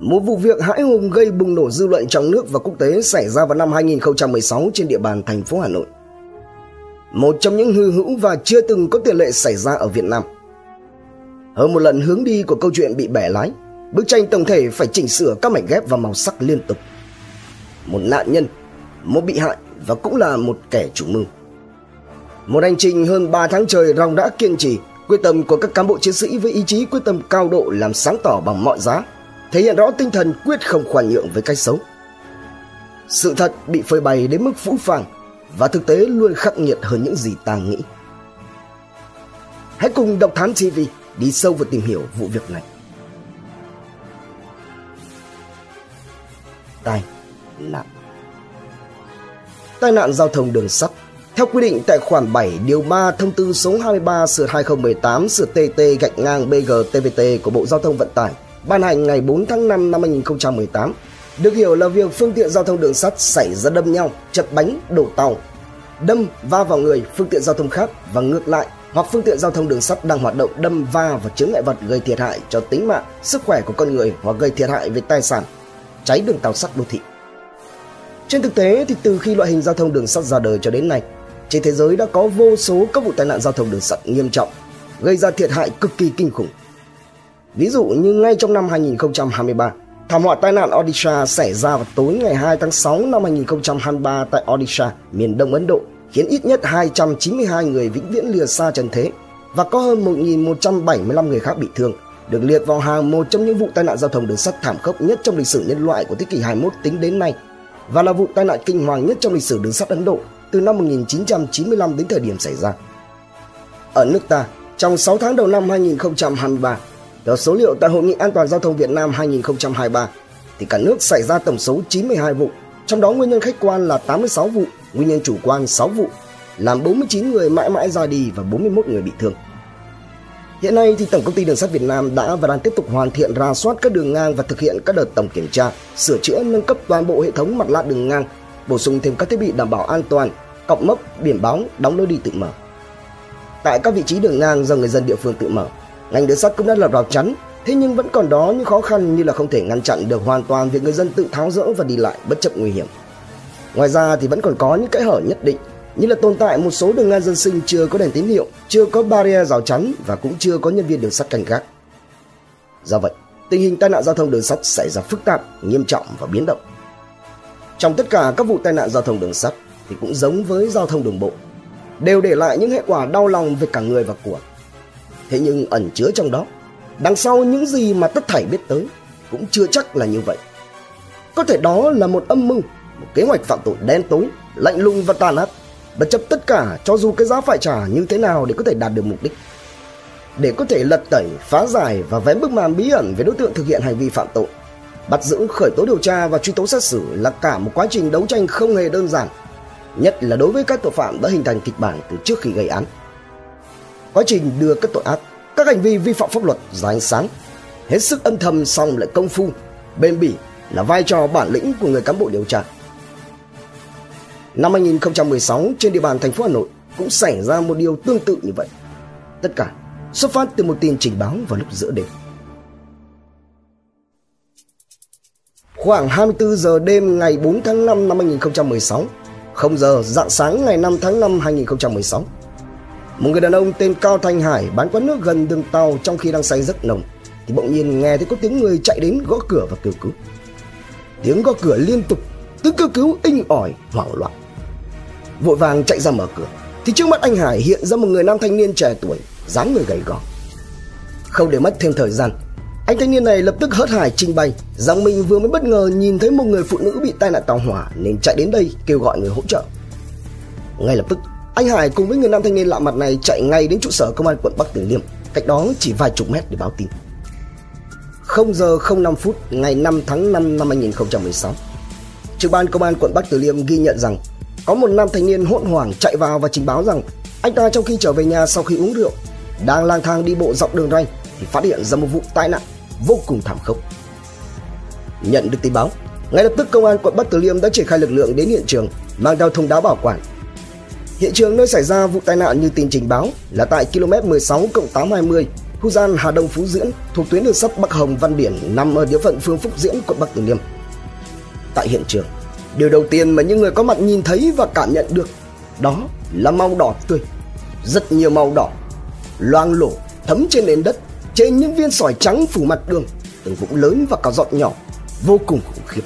Một vụ việc hãi hùng gây bùng nổ dư luận trong nước và quốc tế xảy ra vào năm 2016 trên địa bàn thành phố Hà Nội. Một trong những hư hữu và chưa từng có tiền lệ xảy ra ở Việt Nam. Hơn một lần hướng đi của câu chuyện bị bẻ lái, bức tranh tổng thể phải chỉnh sửa các mảnh ghép và màu sắc liên tục. Một nạn nhân, một bị hại và cũng là một kẻ chủ mưu. Một hành trình hơn 3 tháng trời ròng đã kiên trì, quyết tâm của các cán bộ chiến sĩ với ý chí quyết tâm cao độ làm sáng tỏ bằng mọi giá thể hiện rõ tinh thần quyết không khoan nhượng với cái xấu. Sự thật bị phơi bày đến mức phũ phàng và thực tế luôn khắc nghiệt hơn những gì ta nghĩ. Hãy cùng Độc Thám TV đi sâu vào tìm hiểu vụ việc này. Tai nạn Tai nạn giao thông đường sắt theo quy định tại khoản 7 điều 3 thông tư số 23 sửa 2018 sửa TT gạch ngang BGTVT của Bộ Giao thông Vận tải ban hành ngày 4 tháng 5 năm 2018, được hiểu là việc phương tiện giao thông đường sắt xảy ra đâm nhau, chật bánh, đổ tàu, đâm va vào người phương tiện giao thông khác và ngược lại hoặc phương tiện giao thông đường sắt đang hoạt động đâm va vào chướng ngại vật gây thiệt hại cho tính mạng, sức khỏe của con người hoặc gây thiệt hại về tài sản, cháy đường tàu sắt đô thị. Trên thực tế thì từ khi loại hình giao thông đường sắt ra đời cho đến nay, trên thế giới đã có vô số các vụ tai nạn giao thông đường sắt nghiêm trọng, gây ra thiệt hại cực kỳ kinh khủng Ví dụ như ngay trong năm 2023, thảm họa tai nạn Odisha xảy ra vào tối ngày 2 tháng 6 năm 2023 tại Odisha, miền đông Ấn Độ, khiến ít nhất 292 người vĩnh viễn lìa xa trần thế và có hơn 1.175 người khác bị thương, được liệt vào hàng một trong những vụ tai nạn giao thông đường sắt thảm khốc nhất trong lịch sử nhân loại của thế kỷ 21 tính đến nay và là vụ tai nạn kinh hoàng nhất trong lịch sử đường sắt Ấn Độ từ năm 1995 đến thời điểm xảy ra. Ở nước ta, trong 6 tháng đầu năm 2023, theo số liệu tại Hội nghị An toàn Giao thông Việt Nam 2023, thì cả nước xảy ra tổng số 92 vụ, trong đó nguyên nhân khách quan là 86 vụ, nguyên nhân chủ quan 6 vụ, làm 49 người mãi mãi ra đi và 41 người bị thương. Hiện nay thì Tổng công ty Đường sắt Việt Nam đã và đang tiếp tục hoàn thiện ra soát các đường ngang và thực hiện các đợt tổng kiểm tra, sửa chữa nâng cấp toàn bộ hệ thống mặt lát đường ngang, bổ sung thêm các thiết bị đảm bảo an toàn, cọc mốc, biển báo, đóng lối đi tự mở. Tại các vị trí đường ngang do người dân địa phương tự mở, ngành đường sắt cũng đã lập rào chắn, thế nhưng vẫn còn đó những khó khăn như là không thể ngăn chặn được hoàn toàn việc người dân tự tháo rỡ và đi lại bất chấp nguy hiểm. Ngoài ra thì vẫn còn có những kẽ hở nhất định, như là tồn tại một số đường ngang dân sinh chưa có đèn tín hiệu, chưa có barrier rào chắn và cũng chưa có nhân viên đường sắt canh gác. Do vậy, tình hình tai nạn giao thông đường sắt xảy ra phức tạp, nghiêm trọng và biến động. Trong tất cả các vụ tai nạn giao thông đường sắt thì cũng giống với giao thông đường bộ, đều để lại những hệ quả đau lòng về cả người và của. Thế nhưng ẩn chứa trong đó, đằng sau những gì mà tất thảy biết tới cũng chưa chắc là như vậy. Có thể đó là một âm mưu, một kế hoạch phạm tội đen tối, lạnh lùng và tàn ác, bất chấp tất cả cho dù cái giá phải trả như thế nào để có thể đạt được mục đích. Để có thể lật tẩy, phá giải và vén bức màn bí ẩn về đối tượng thực hiện hành vi phạm tội, bắt giữ, khởi tố điều tra và truy tố xét xử là cả một quá trình đấu tranh không hề đơn giản, nhất là đối với các tội phạm đã hình thành kịch bản từ trước khi gây án quá trình đưa các tội ác, các hành vi vi phạm pháp luật ra ánh sáng, hết sức âm thầm xong lại công phu, bền bỉ là vai trò bản lĩnh của người cán bộ điều tra. Năm 2016 trên địa bàn thành phố Hà Nội cũng xảy ra một điều tương tự như vậy. Tất cả xuất phát từ một tin trình báo vào lúc giữa đêm. Khoảng 24 giờ đêm ngày 4 tháng 5 năm 2016, 0 giờ dạng sáng ngày 5 tháng 5 2016, một người đàn ông tên Cao Thanh Hải bán quán nước gần đường tàu trong khi đang say giấc nồng thì bỗng nhiên nghe thấy có tiếng người chạy đến gõ cửa và kêu cứu. Tiếng gõ cửa liên tục, tiếng kêu cứu inh ỏi, hoảng loạn. Vội vàng chạy ra mở cửa thì trước mắt anh Hải hiện ra một người nam thanh niên trẻ tuổi, dáng người gầy gò. Không để mất thêm thời gian, anh thanh niên này lập tức hớt hải trình bày rằng mình vừa mới bất ngờ nhìn thấy một người phụ nữ bị tai nạn tàu hỏa nên chạy đến đây kêu gọi người hỗ trợ. Ngay lập tức anh Hải cùng với người nam thanh niên lạ mặt này chạy ngay đến trụ sở công an quận Bắc Từ Liêm, cách đó chỉ vài chục mét để báo tin. 0 giờ 05 phút ngày 5 tháng 5 năm 2016. Trưởng ban công an quận Bắc Từ Liêm ghi nhận rằng có một nam thanh niên hỗn hoảng chạy vào và trình báo rằng anh ta trong khi trở về nhà sau khi uống rượu đang lang thang đi bộ dọc đường ray thì phát hiện ra một vụ tai nạn vô cùng thảm khốc. Nhận được tin báo, ngay lập tức công an quận Bắc Từ Liêm đã triển khai lực lượng đến hiện trường mang theo thông đá bảo quản Hiện trường nơi xảy ra vụ tai nạn như tin trình báo là tại km 16 820 khu gian Hà Đông Phú Diễn thuộc tuyến đường sắt Bắc Hồng Văn Điển nằm ở địa phận phường Phúc Diễn, quận Bắc Từ Liêm. Tại hiện trường, điều đầu tiên mà những người có mặt nhìn thấy và cảm nhận được đó là màu đỏ tươi. Rất nhiều màu đỏ, loang lổ thấm trên nền đất, trên những viên sỏi trắng phủ mặt đường, từng vũng lớn và cả giọt nhỏ, vô cùng khủng khiếp.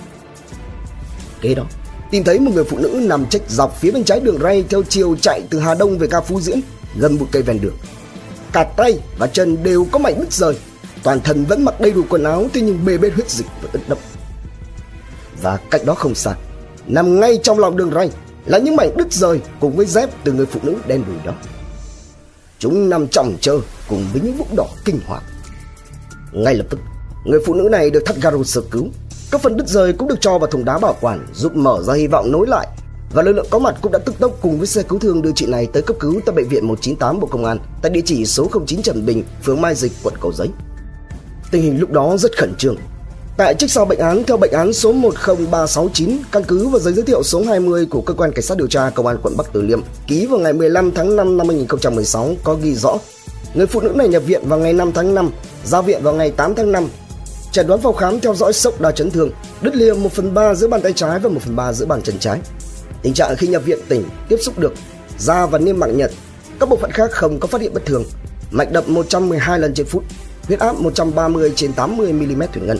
Kế đó, tìm thấy một người phụ nữ nằm trách dọc phía bên trái đường ray theo chiều chạy từ Hà Đông về ga Phú Diễn, gần một cây ven đường. Cả tay và chân đều có mảnh đứt rời, toàn thân vẫn mặc đầy đủ quần áo thế nhưng bê bết huyết dịch và ướt đẫm. Và cách đó không xa, nằm ngay trong lòng đường ray là những mảnh đứt rời cùng với dép từ người phụ nữ đen đùi đó. Chúng nằm chồng chờ cùng với những vũng đỏ kinh hoàng. Ngay lập tức, người phụ nữ này được thắt garo sơ cứu. Các phần đứt rời cũng được cho vào thùng đá bảo quản giúp mở ra hy vọng nối lại. Và lực lượng có mặt cũng đã tức tốc cùng với xe cứu thương đưa chị này tới cấp cứu tại bệnh viện 198 Bộ Công an tại địa chỉ số 09 Trần Bình, phường Mai Dịch, quận Cầu Giấy. Tình hình lúc đó rất khẩn trương Tại trích sau bệnh án theo bệnh án số 10369 căn cứ vào giấy giới thiệu số 20 của cơ quan cảnh sát điều tra công an quận Bắc Từ Liêm ký vào ngày 15 tháng 5 năm 2016 có ghi rõ người phụ nữ này nhập viện vào ngày 5 tháng 5, ra viện vào ngày 8 tháng 5. Chẩn đoán phòng khám theo dõi sốc đa chấn thương, đứt lìa 1 phần 3 giữa bàn tay trái và 1 phần 3 giữa bàn chân trái. Tình trạng khi nhập viện tỉnh tiếp xúc được da và niêm mạc nhật, các bộ phận khác không có phát hiện bất thường. Mạch đập 112 lần trên phút, huyết áp 130 trên 80 mm thủy ngân.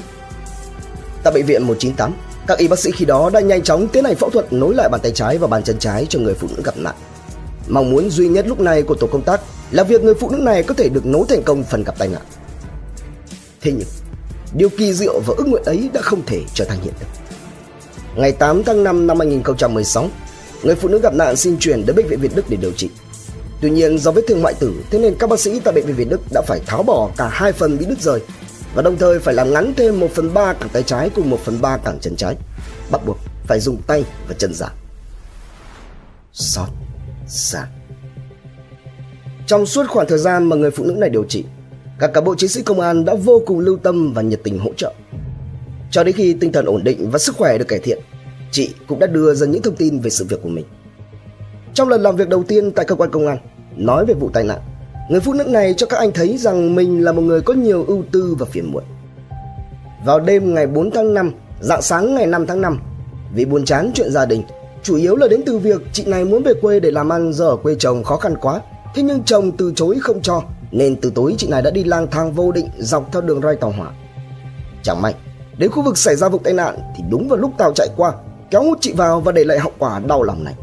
Tại bệnh viện 198, các y bác sĩ khi đó đã nhanh chóng tiến hành phẫu thuật nối lại bàn tay trái và bàn chân trái cho người phụ nữ gặp nạn. Mong muốn duy nhất lúc này của tổ công tác là việc người phụ nữ này có thể được nối thành công phần gặp tai nạn. Thế nhưng, điều kỳ diệu và ước nguyện ấy đã không thể trở thành hiện thực. Ngày 8 tháng 5 năm 2016, người phụ nữ gặp nạn xin chuyển đến bệnh viện Việt Đức để điều trị. Tuy nhiên do vết thương ngoại tử, thế nên các bác sĩ tại bệnh viện Việt Đức đã phải tháo bỏ cả hai phần bị đứt rời và đồng thời phải làm ngắn thêm 1 phần 3 cẳng tay trái cùng 1 phần 3 cẳng chân trái. Bắt buộc phải dùng tay và chân giả. Xót xa. Trong suốt khoảng thời gian mà người phụ nữ này điều trị, các cán bộ chiến sĩ công an đã vô cùng lưu tâm và nhiệt tình hỗ trợ. Cho đến khi tinh thần ổn định và sức khỏe được cải thiện, chị cũng đã đưa ra những thông tin về sự việc của mình. Trong lần làm việc đầu tiên tại cơ quan công an, nói về vụ tai nạn, Người phụ nữ này cho các anh thấy rằng mình là một người có nhiều ưu tư và phiền muộn. Vào đêm ngày 4 tháng 5, dạng sáng ngày 5 tháng 5, vì buồn chán chuyện gia đình, chủ yếu là đến từ việc chị này muốn về quê để làm ăn do ở quê chồng khó khăn quá. Thế nhưng chồng từ chối không cho, nên từ tối chị này đã đi lang thang vô định dọc theo đường ray tàu hỏa. Chẳng may, đến khu vực xảy ra vụ tai nạn thì đúng vào lúc tàu chạy qua, kéo hút chị vào và để lại hậu quả đau lòng này.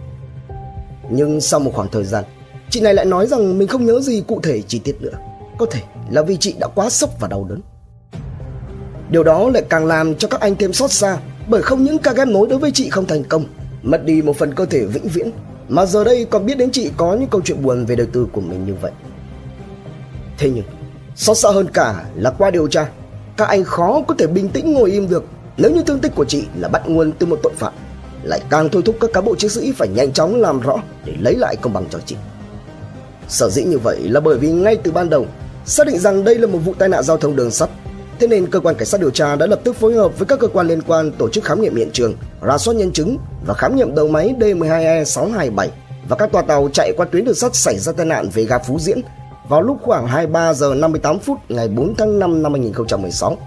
Nhưng sau một khoảng thời gian, Chị này lại nói rằng mình không nhớ gì cụ thể chi tiết nữa Có thể là vì chị đã quá sốc và đau đớn Điều đó lại càng làm cho các anh thêm xót xa Bởi không những ca ghép nối đối với chị không thành công Mất đi một phần cơ thể vĩnh viễn Mà giờ đây còn biết đến chị có những câu chuyện buồn về đời tư của mình như vậy Thế nhưng Xót xa hơn cả là qua điều tra Các anh khó có thể bình tĩnh ngồi im được. Nếu như thương tích của chị là bắt nguồn từ một tội phạm Lại càng thôi thúc các cán bộ chiến sĩ phải nhanh chóng làm rõ Để lấy lại công bằng cho chị. Sở dĩ như vậy là bởi vì ngay từ ban đầu xác định rằng đây là một vụ tai nạn giao thông đường sắt. Thế nên cơ quan cảnh sát điều tra đã lập tức phối hợp với các cơ quan liên quan tổ chức khám nghiệm hiện trường, rà soát nhân chứng và khám nghiệm đầu máy D12E627 và các toa tàu chạy qua tuyến đường sắt xảy ra tai nạn về ga Phú Diễn vào lúc khoảng 23 giờ 58 phút ngày 4 tháng 5 năm 2016.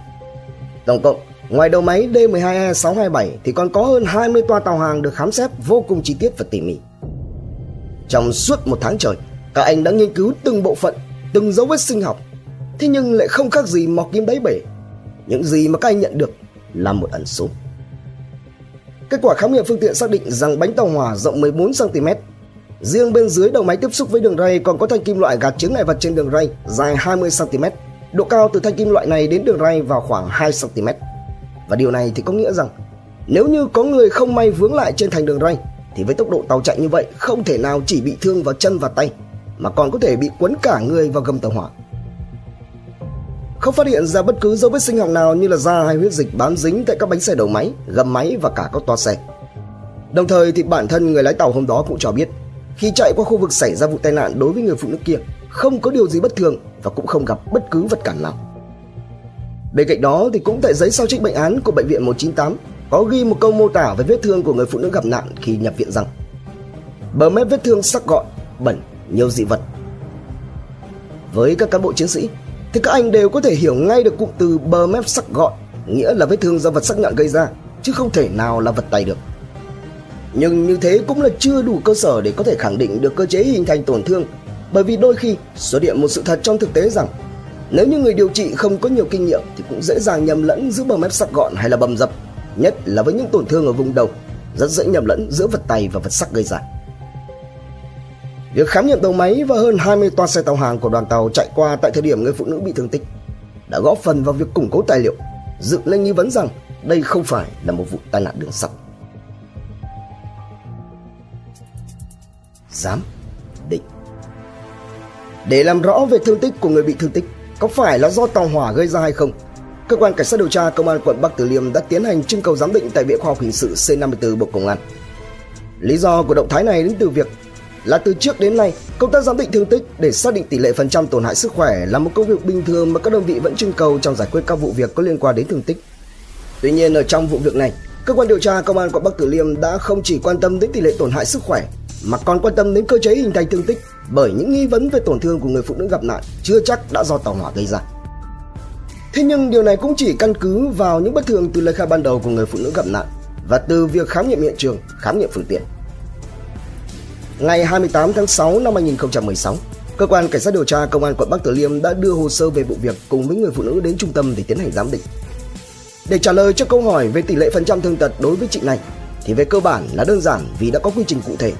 Tổng cộng, ngoài đầu máy D12E627 thì còn có hơn 20 toa tàu hàng được khám xét vô cùng chi tiết và tỉ mỉ. Trong suốt một tháng trời, các anh đã nghiên cứu từng bộ phận, từng dấu vết sinh học, thế nhưng lại không khác gì mọc kim đáy bể. Những gì mà các anh nhận được là một ẩn số. Kết quả khám nghiệm phương tiện xác định rằng bánh tàu hỏa rộng 14 cm. Riêng bên dưới đầu máy tiếp xúc với đường ray còn có thanh kim loại gạt chướng ngại vật trên đường ray dài 20 cm. Độ cao từ thanh kim loại này đến đường ray vào khoảng 2 cm. Và điều này thì có nghĩa rằng nếu như có người không may vướng lại trên thành đường ray thì với tốc độ tàu chạy như vậy không thể nào chỉ bị thương vào chân và tay mà còn có thể bị quấn cả người vào gầm tàu hỏa. Không phát hiện ra bất cứ dấu vết sinh học nào như là da hay huyết dịch bám dính tại các bánh xe đầu máy, gầm máy và cả các toa xe. Đồng thời thì bản thân người lái tàu hôm đó cũng cho biết khi chạy qua khu vực xảy ra vụ tai nạn đối với người phụ nữ kia không có điều gì bất thường và cũng không gặp bất cứ vật cản nào. Bên cạnh đó thì cũng tại giấy sao trích bệnh án của bệnh viện 198 có ghi một câu mô tả về vết thương của người phụ nữ gặp nạn khi nhập viện rằng bờ mép vết thương sắc gọn, bẩn nhiều dị vật. Với các cán bộ chiến sĩ, thì các anh đều có thể hiểu ngay được cụm từ bờ mép sắc gọn, nghĩa là vết thương do vật sắc nhọn gây ra, chứ không thể nào là vật tay được. Nhưng như thế cũng là chưa đủ cơ sở để có thể khẳng định được cơ chế hình thành tổn thương, bởi vì đôi khi xuất hiện một sự thật trong thực tế rằng nếu như người điều trị không có nhiều kinh nghiệm thì cũng dễ dàng nhầm lẫn giữa bầm ép sắc gọn hay là bầm dập, nhất là với những tổn thương ở vùng đầu, rất dễ nhầm lẫn giữa vật tay và vật sắc gây ra. Việc khám nghiệm tàu máy và hơn 20 toa xe tàu hàng của đoàn tàu chạy qua tại thời điểm người phụ nữ bị thương tích đã góp phần vào việc củng cố tài liệu, dựng lên nghi vấn rằng đây không phải là một vụ tai nạn đường sắt. Giám định Để làm rõ về thương tích của người bị thương tích có phải là do tàu hỏa gây ra hay không, cơ quan cảnh sát điều tra công an quận Bắc Từ Liêm đã tiến hành trưng cầu giám định tại Viện Khoa học Hình sự C54 Bộ Công an. Lý do của động thái này đến từ việc là từ trước đến nay, công tác giám định thương tích để xác định tỷ lệ phần trăm tổn hại sức khỏe là một công việc bình thường mà các đơn vị vẫn trưng cầu trong giải quyết các vụ việc có liên quan đến thương tích. Tuy nhiên ở trong vụ việc này, cơ quan điều tra công an quận Bắc Từ Liêm đã không chỉ quan tâm đến tỷ lệ tổn hại sức khỏe mà còn quan tâm đến cơ chế hình thành thương tích bởi những nghi vấn về tổn thương của người phụ nữ gặp nạn chưa chắc đã do tàu hỏa gây ra. Thế nhưng điều này cũng chỉ căn cứ vào những bất thường từ lời khai ban đầu của người phụ nữ gặp nạn và từ việc khám nghiệm hiện trường, khám nghiệm phương tiện. Ngày 28 tháng 6 năm 2016, cơ quan cảnh sát điều tra công an quận Bắc Từ Liêm đã đưa hồ sơ về vụ việc cùng với người phụ nữ đến trung tâm để tiến hành giám định. Để trả lời cho câu hỏi về tỷ lệ phần trăm thương tật đối với chị này thì về cơ bản là đơn giản vì đã có quy trình cụ thể.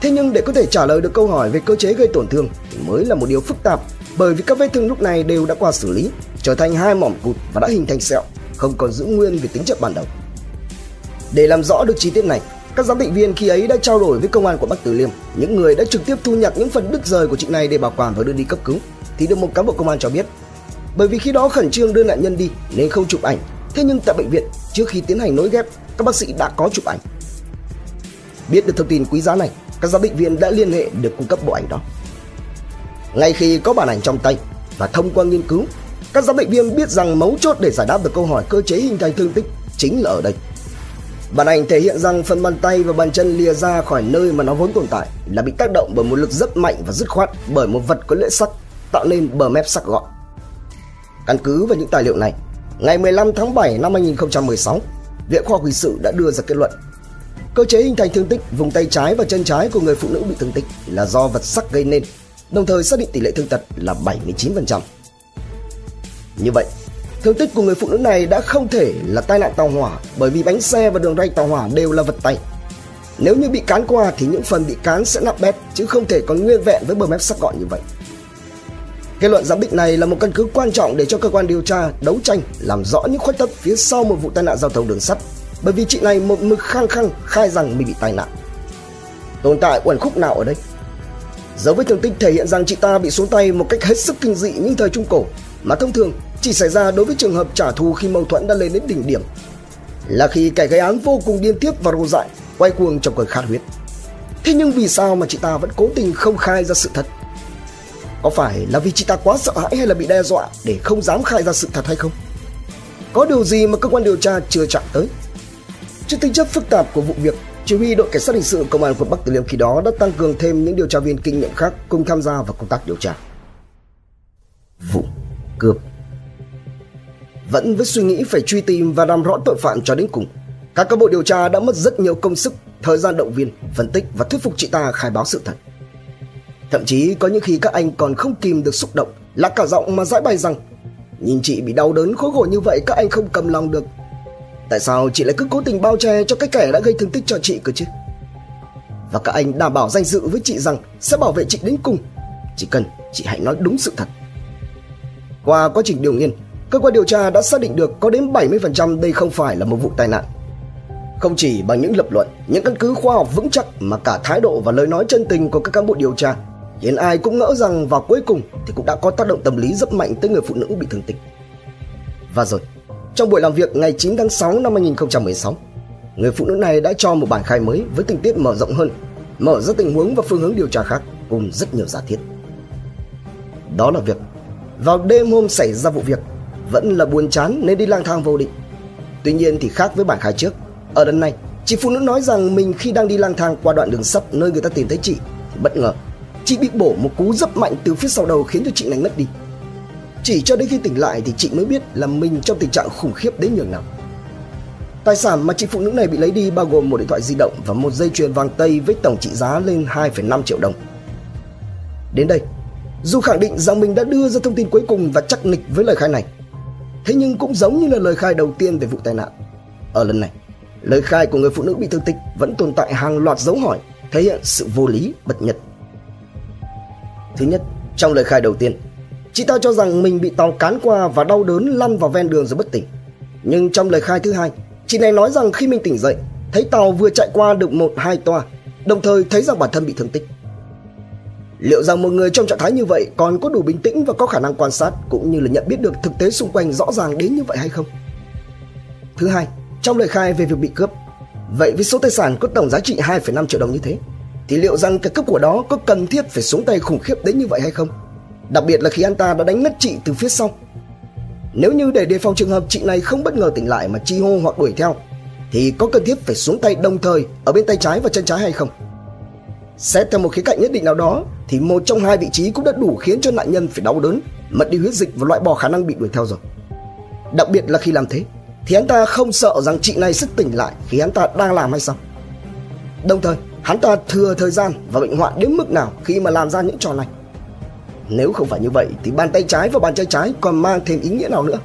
Thế nhưng để có thể trả lời được câu hỏi về cơ chế gây tổn thương thì mới là một điều phức tạp bởi vì các vết thương lúc này đều đã qua xử lý, trở thành hai mỏm cụt và đã hình thành sẹo, không còn giữ nguyên về tính chất ban đầu. Để làm rõ được chi tiết này, các giám định viên khi ấy đã trao đổi với công an quận Bắc Từ Liêm, những người đã trực tiếp thu nhặt những phần đứt rời của chị này để bảo quản và đưa đi cấp cứu, thì được một cán bộ công an cho biết. Bởi vì khi đó khẩn trương đưa nạn nhân đi nên không chụp ảnh, thế nhưng tại bệnh viện trước khi tiến hành nối ghép, các bác sĩ đã có chụp ảnh. Biết được thông tin quý giá này, các giám định viên đã liên hệ được cung cấp bộ ảnh đó. Ngay khi có bản ảnh trong tay và thông qua nghiên cứu, các giám định viên biết rằng mấu chốt để giải đáp được câu hỏi cơ chế hình thành thương tích chính là ở đây. Bản ảnh thể hiện rằng phần bàn tay và bàn chân lìa ra khỏi nơi mà nó vốn tồn tại là bị tác động bởi một lực rất mạnh và dứt khoát bởi một vật có lưỡi sắc tạo nên bờ mép sắc gọn. Căn cứ vào những tài liệu này, ngày 15 tháng 7 năm 2016, Viện Khoa học Hình sự đã đưa ra kết luận cơ chế hình thành thương tích vùng tay trái và chân trái của người phụ nữ bị thương tích là do vật sắc gây nên, đồng thời xác định tỷ lệ thương tật là 79%. Như vậy, Thương tích của người phụ nữ này đã không thể là tai nạn tàu hỏa bởi vì bánh xe và đường ray tàu hỏa đều là vật tay. Nếu như bị cán qua thì những phần bị cán sẽ nắp bét chứ không thể còn nguyên vẹn với bờ mép sắc gọn như vậy. Kết luận giám định này là một căn cứ quan trọng để cho cơ quan điều tra đấu tranh làm rõ những khuất tất phía sau một vụ tai nạn giao thông đường sắt bởi vì chị này một mực khăng khăng khai rằng mình bị tai nạn. Tồn tại uẩn khúc nào ở đây? Dấu vết thương tích thể hiện rằng chị ta bị xuống tay một cách hết sức kinh dị như thời Trung Cổ. Mà thông thường, chỉ xảy ra đối với trường hợp trả thù khi mâu thuẫn đã lên đến đỉnh điểm. Là khi kẻ gây án vô cùng điên tiết và rồ dại, quay cuồng trong cơn khát huyết. Thế nhưng vì sao mà chị ta vẫn cố tình không khai ra sự thật? Có phải là vì chị ta quá sợ hãi hay là bị đe dọa để không dám khai ra sự thật hay không? Có điều gì mà cơ quan điều tra chưa chạm tới? Trước tính chất phức tạp của vụ việc chỉ huy đội cảnh sát hình sự công an quận bắc từ liêm khi đó đã tăng cường thêm những điều tra viên kinh nghiệm khác cùng tham gia vào công tác điều tra vụ cướp vẫn với suy nghĩ phải truy tìm và làm rõ tội phạm cho đến cùng. Các cán bộ điều tra đã mất rất nhiều công sức, thời gian động viên, phân tích và thuyết phục chị ta khai báo sự thật. Thậm chí có những khi các anh còn không kìm được xúc động, là cả giọng mà giải bày rằng Nhìn chị bị đau đớn khối khổ như vậy các anh không cầm lòng được. Tại sao chị lại cứ cố tình bao che cho cái kẻ đã gây thương tích cho chị cơ chứ? Và các anh đảm bảo danh dự với chị rằng sẽ bảo vệ chị đến cùng. Chỉ cần chị hãy nói đúng sự thật. Qua quá trình điều nghiên, cơ quan điều tra đã xác định được có đến 70% đây không phải là một vụ tai nạn. Không chỉ bằng những lập luận, những căn cứ khoa học vững chắc mà cả thái độ và lời nói chân tình của các cán bộ điều tra khiến ai cũng ngỡ rằng vào cuối cùng thì cũng đã có tác động tâm lý rất mạnh tới người phụ nữ bị thương tích. Và rồi, trong buổi làm việc ngày 9 tháng 6 năm 2016, người phụ nữ này đã cho một bản khai mới với tình tiết mở rộng hơn, mở ra tình huống và phương hướng điều tra khác cùng rất nhiều giả thiết. Đó là việc vào đêm hôm xảy ra vụ việc vẫn là buồn chán nên đi lang thang vô định. Tuy nhiên thì khác với bản khai trước, ở lần này, chị phụ nữ nói rằng mình khi đang đi lang thang qua đoạn đường sắt nơi người ta tìm thấy chị bất ngờ chị bị bổ một cú rất mạnh từ phía sau đầu khiến cho chị này ngất đi. Chỉ cho đến khi tỉnh lại thì chị mới biết là mình trong tình trạng khủng khiếp đến nhường nào. Tài sản mà chị phụ nữ này bị lấy đi bao gồm một điện thoại di động và một dây chuyền vàng tây với tổng trị giá lên 2,5 triệu đồng. Đến đây, dù khẳng định rằng mình đã đưa ra thông tin cuối cùng và chắc nịch với lời khai này, thế nhưng cũng giống như là lời khai đầu tiên về vụ tai nạn. Ở lần này, lời khai của người phụ nữ bị thương tích vẫn tồn tại hàng loạt dấu hỏi thể hiện sự vô lý bất nhật. Thứ nhất, trong lời khai đầu tiên, chị ta cho rằng mình bị tàu cán qua và đau đớn lăn vào ven đường rồi bất tỉnh. Nhưng trong lời khai thứ hai, chị này nói rằng khi mình tỉnh dậy, thấy tàu vừa chạy qua được một hai toa, đồng thời thấy rằng bản thân bị thương tích. Liệu rằng một người trong trạng thái như vậy còn có đủ bình tĩnh và có khả năng quan sát cũng như là nhận biết được thực tế xung quanh rõ ràng đến như vậy hay không? Thứ hai, trong lời khai về việc bị cướp, vậy với số tài sản có tổng giá trị 2,5 triệu đồng như thế, thì liệu rằng cái cướp của đó có cần thiết phải xuống tay khủng khiếp đến như vậy hay không? Đặc biệt là khi anh ta đã đánh ngất chị từ phía sau. Nếu như để đề phòng trường hợp chị này không bất ngờ tỉnh lại mà chi hô hoặc đuổi theo, thì có cần thiết phải xuống tay đồng thời ở bên tay trái và chân trái hay không? Xét theo một khía cạnh nhất định nào đó thì một trong hai vị trí cũng đã đủ khiến cho nạn nhân phải đau đớn, mất đi huyết dịch và loại bỏ khả năng bị đuổi theo rồi. Đặc biệt là khi làm thế, thì hắn ta không sợ rằng chị này sẽ tỉnh lại khi hắn ta đang làm hay sao? Đồng thời, hắn ta thừa thời gian và bệnh hoạn đến mức nào khi mà làm ra những trò này. Nếu không phải như vậy thì bàn tay trái và bàn tay trái còn mang thêm ý nghĩa nào nữa?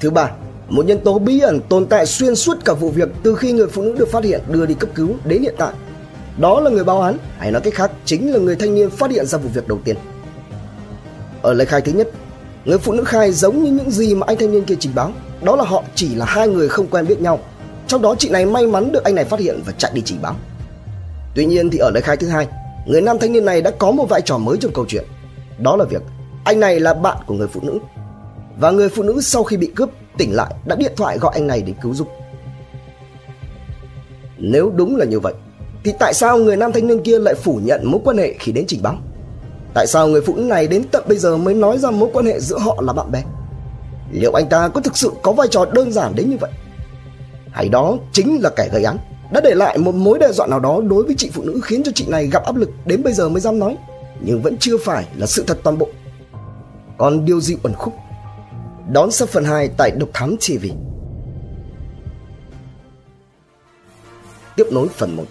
Thứ ba, một nhân tố bí ẩn tồn tại xuyên suốt cả vụ việc từ khi người phụ nữ được phát hiện đưa đi cấp cứu đến hiện tại đó là người báo án, hay nói cách khác chính là người thanh niên phát hiện ra vụ việc đầu tiên. Ở lời khai thứ nhất, người phụ nữ khai giống như những gì mà anh thanh niên kia trình báo, đó là họ chỉ là hai người không quen biết nhau. Trong đó chị này may mắn được anh này phát hiện và chạy đi trình báo. Tuy nhiên thì ở lời khai thứ hai, người nam thanh niên này đã có một vai trò mới trong câu chuyện. Đó là việc anh này là bạn của người phụ nữ. Và người phụ nữ sau khi bị cướp tỉnh lại đã điện thoại gọi anh này đến cứu giúp. Nếu đúng là như vậy, thì tại sao người nam thanh niên kia lại phủ nhận mối quan hệ khi đến trình báo? Tại sao người phụ nữ này đến tận bây giờ mới nói ra mối quan hệ giữa họ là bạn bè? Liệu anh ta có thực sự có vai trò đơn giản đến như vậy? Hay đó chính là kẻ gây án đã để lại một mối đe dọa nào đó đối với chị phụ nữ khiến cho chị này gặp áp lực đến bây giờ mới dám nói nhưng vẫn chưa phải là sự thật toàn bộ. Còn điều gì uẩn khúc? Đón xem phần 2 tại Độc Thám TV. Tiếp nối phần 1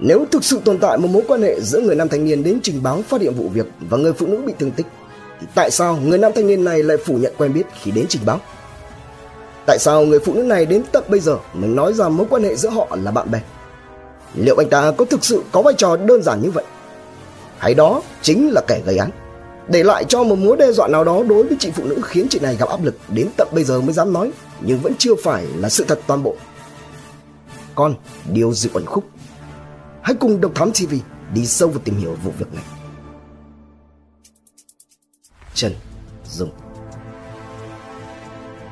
nếu thực sự tồn tại một mối quan hệ giữa người nam thanh niên đến trình báo phát hiện vụ việc và người phụ nữ bị thương tích, thì tại sao người nam thanh niên này lại phủ nhận quen biết khi đến trình báo? Tại sao người phụ nữ này đến tận bây giờ mới nói ra mối quan hệ giữa họ là bạn bè? Liệu anh ta có thực sự có vai trò đơn giản như vậy? Hay đó chính là kẻ gây án, để lại cho một mối đe dọa nào đó đối với chị phụ nữ khiến chị này gặp áp lực đến tận bây giờ mới dám nói, nhưng vẫn chưa phải là sự thật toàn bộ. Con điều gì ẩn khúc Hãy cùng Độc Thám TV đi sâu vào tìm hiểu vụ việc này. Trần Dung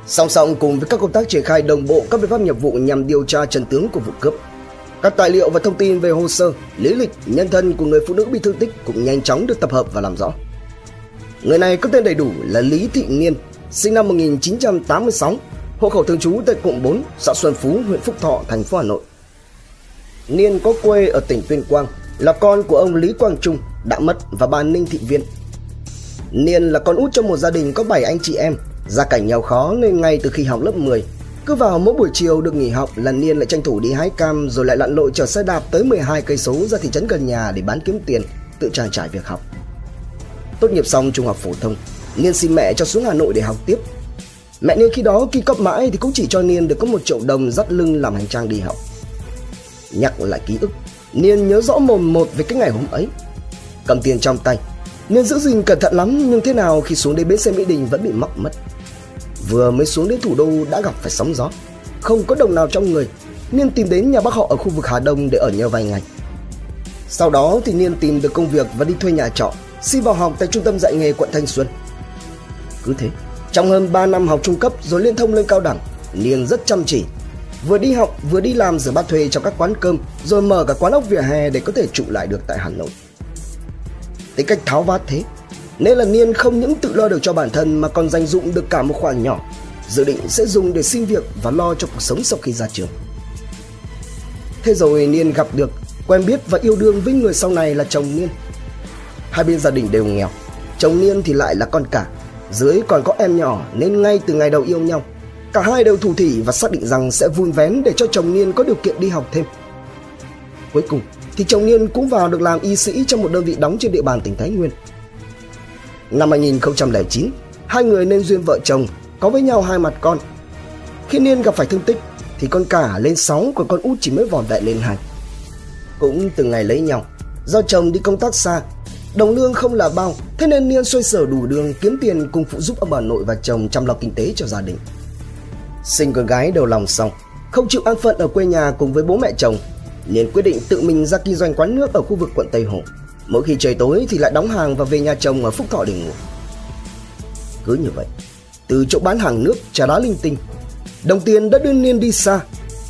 Song song cùng với các công tác triển khai đồng bộ các biện pháp nghiệp vụ nhằm điều tra chân tướng của vụ cướp, các tài liệu và thông tin về hồ sơ, lý lịch, nhân thân của người phụ nữ bị thương tích cũng nhanh chóng được tập hợp và làm rõ. Người này có tên đầy đủ là Lý Thị Niên, sinh năm 1986, hộ khẩu thường trú tại cụm 4, xã Xuân Phú, huyện Phúc Thọ, thành phố Hà Nội Niên có quê ở tỉnh Tuyên Quang, là con của ông Lý Quang Trung đã mất và bà Ninh Thị Viên. Niên là con út trong một gia đình có 7 anh chị em, gia cảnh nghèo khó nên ngay từ khi học lớp 10, cứ vào mỗi buổi chiều được nghỉ học là Niên lại tranh thủ đi hái cam rồi lại lặn lội chở xe đạp tới 12 cây số ra thị trấn gần nhà để bán kiếm tiền, tự trang trải việc học. Tốt nghiệp xong trung học phổ thông, Niên xin mẹ cho xuống Hà Nội để học tiếp. Mẹ Niên khi đó kỳ cấp mãi thì cũng chỉ cho Niên được có một triệu đồng dắt lưng làm hành trang đi học. Nhắc lại ký ức Niên nhớ rõ mồm một về cái ngày hôm ấy Cầm tiền trong tay Niên giữ gìn cẩn thận lắm Nhưng thế nào khi xuống đến bến xe Mỹ Đình vẫn bị móc mất Vừa mới xuống đến thủ đô đã gặp phải sóng gió. Không có đồng nào trong người Niên tìm đến nhà bác họ ở khu vực Hà Đông để ở nhờ vài ngày. Sau đó thì Niên tìm được công việc và đi thuê nhà trọ Xin vào học tại trung tâm dạy nghề quận Thanh Xuân. Cứ thế Trong hơn 3 năm học trung cấp rồi liên thông lên cao đẳng Niên rất chăm chỉ. Vừa đi học vừa đi làm rửa bát thuê trong các quán cơm rồi mở cả quán ốc vỉa hè để có thể trụ lại được tại Hà Nội. Tính cách tháo vát thế, nên là Niên không những tự lo được cho bản thân mà còn dành dụng được cả một khoản nhỏ, dự định sẽ dùng để xin việc và lo cho cuộc sống sau khi ra trường. Thế rồi Niên gặp được, quen biết và yêu đương với người sau này là chồng Niên. Hai bên gia đình đều nghèo, Chồng Niên thì lại là con cả, dưới còn có em nhỏ nên ngay từ ngày đầu yêu nhau, cả hai đều thủ thỉ và xác định rằng sẽ vun vén để cho chồng Niên có điều kiện đi học thêm. Cuối cùng thì chồng Niên cũng vào được làm y sĩ trong một đơn vị đóng trên địa bàn tỉnh Thái Nguyên. Năm 2009, hai người nên duyên vợ chồng, có với nhau hai mặt con. Khi Niên gặp phải thương tích thì con cả lên 6 còn con út chỉ mới vòn vẹn lên 2. Cũng từ ngày lấy nhau, do chồng đi công tác xa, đồng lương không là bao, thế nên Niên xoay sở đủ đường kiếm tiền cùng phụ giúp ông bà nội và chồng chăm lo kinh tế cho gia đình. Sinh con gái đầu lòng xong, không chịu an phận ở quê nhà cùng với bố mẹ chồng, Niên quyết định tự mình ra kinh doanh quán nước ở khu vực quận Tây Hồ. Mỗi khi trời tối thì lại đóng hàng và về nhà chồng ở Phúc Thọ để ngủ. Cứ như vậy, từ chỗ bán hàng nước trà đá linh tinh, đồng tiền đã đưa Niên đi xa,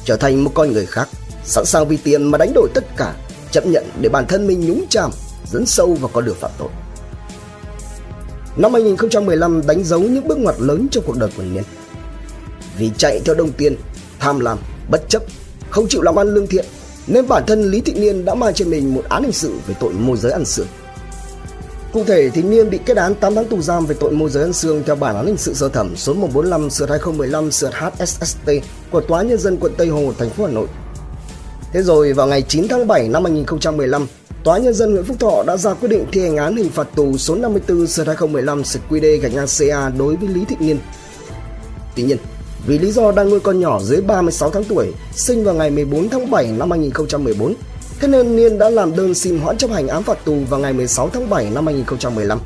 trở thành một con người khác, sẵn sàng vì tiền mà đánh đổi tất cả, chấp nhận để bản thân mình nhúng chàm, dẫn sâu vào con đường phạm tội. Năm 2015 đánh dấu những bước ngoặt lớn trong cuộc đời của Niên. Vì chạy theo đồng tiền, tham lam, bất chấp, không chịu làm ăn lương thiện, nên bản thân Lý Thị Niên đã mang trên mình một án hình sự về tội môi giới ăn xương. Cụ thể thì Niên bị kết án 8 tháng tù giam về tội môi giới ăn xương theo bản án hình sự sơ thẩm số 145 sửa 2015 sửa HSST của Tòa nhân dân quận Tây Hồ, thành phố Hà Nội. Thế rồi vào ngày 9 tháng 7 năm 2015, Tòa nhân dân huyện Phúc Thọ đã ra quyết định thi hành án hình phạt tù số 54 sửa 2015 sửa QD gạch ngang CA đối với Lý Thị Niên. Tuy nhiên, vì lý do đang nuôi con nhỏ dưới 36 tháng tuổi, sinh vào ngày 14 tháng 7 năm 2014. Thế nên Niên đã làm đơn xin hoãn chấp hành án phạt tù vào ngày 16 tháng 7 năm 2015.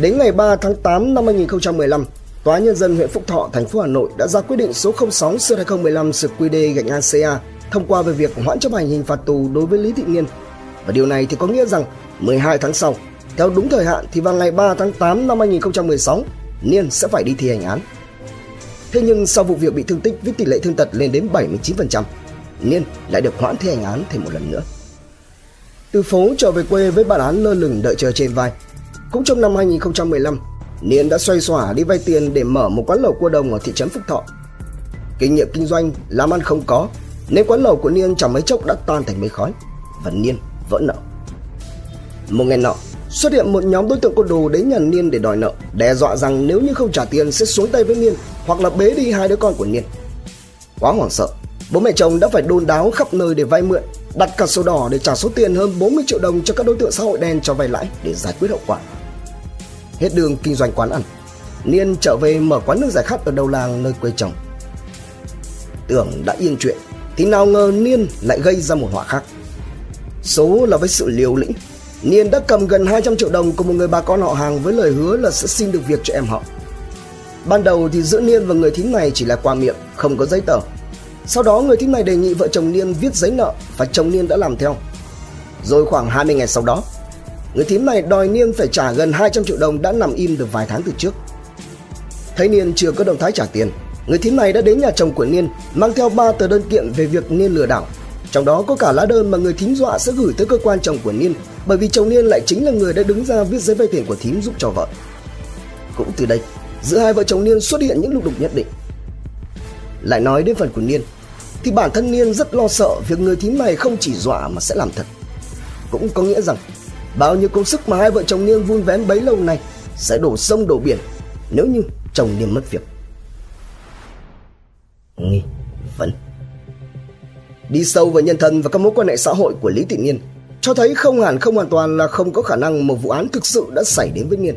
Đến ngày 3 tháng 8 năm 2015, Tòa nhân dân huyện Phúc Thọ, thành phố Hà Nội đã ra quyết định số 06 2015 sượt QD gạch ngang CA thông qua về việc hoãn chấp hành hình phạt tù đối với Lý Thị Niên. Và điều này thì có nghĩa rằng 12 tháng sau, theo đúng thời hạn thì vào ngày 3 tháng 8 năm 2016, Niên sẽ phải đi thi hành án. Thế nhưng sau vụ việc bị thương tích với tỷ lệ thương tật lên đến 79%, Niên lại được hoãn thi hành án thêm một lần nữa. Từ phố trở về quê với bản án lơ lửng đợi chờ trên vai. Cũng trong năm 2015, Niên đã xoay xỏa đi vay tiền để mở một quán lẩu cua đồng ở thị trấn Phúc Thọ. Kinh nghiệm kinh doanh làm ăn không có, nên quán lẩu của Niên chẳng mấy chốc đã tan thành mây khói và Niên vỡ nợ. Một ngày nọ, xuất hiện một nhóm đối tượng côn đồ đến nhà Niên để đòi nợ, đe dọa rằng nếu như không trả tiền sẽ xuống tay với Niên hoặc là bế đi hai đứa con của Niên. Quá hoảng sợ, bố mẹ chồng đã phải đôn đáo khắp nơi để vay mượn, đặt cả sổ đỏ để trả số tiền hơn 40 triệu đồng cho các đối tượng xã hội đen cho vay lãi để giải quyết hậu quả. Hết đường kinh doanh quán ăn, Niên trở về mở quán nước giải khát ở đầu làng nơi quê chồng. Tưởng đã yên chuyện, thì nào ngờ Niên lại gây ra một họa khác. Số là với sự liều lĩnh, Niên đã cầm gần 200 triệu đồng của một người bà con họ hàng với lời hứa là sẽ xin được việc cho em họ. Ban đầu thì giữa Niên và người thím này chỉ là qua miệng, không có giấy tờ. Sau đó người thím này đề nghị vợ chồng Niên viết giấy nợ và chồng Niên đã làm theo. Rồi khoảng 20 ngày sau đó, người thím này đòi Niên phải trả gần 200 triệu đồng đã nằm im được vài tháng từ trước. Thấy Niên chưa có động thái trả tiền, người thím này đã đến nhà chồng của Niên mang theo 3 tờ đơn kiện về việc Niên lừa đảo. Trong đó có cả lá đơn mà người thím dọa sẽ gửi tới cơ quan chồng của Niên bởi vì chồng Niên lại chính là người đã đứng ra viết giấy vay tiền của thím giúp cho vợ. Cũng từ đây, giữa hai vợ chồng Niên xuất hiện những lục đục nhất định. Lại nói đến phần của Niên, thì bản thân Niên rất lo sợ việc người thím này không chỉ dọa mà sẽ làm thật. Cũng có nghĩa rằng bao nhiêu công sức mà hai vợ chồng Niên vun vén bấy lâu nay sẽ đổ sông đổ biển nếu như chồng Niên mất việc. Nghi vấn Đi sâu vào nhân thân và các mối quan hệ xã hội của Lý Thị Niên cho thấy không hẳn không hoàn toàn là không có khả năng một vụ án thực sự đã xảy đến với Niên.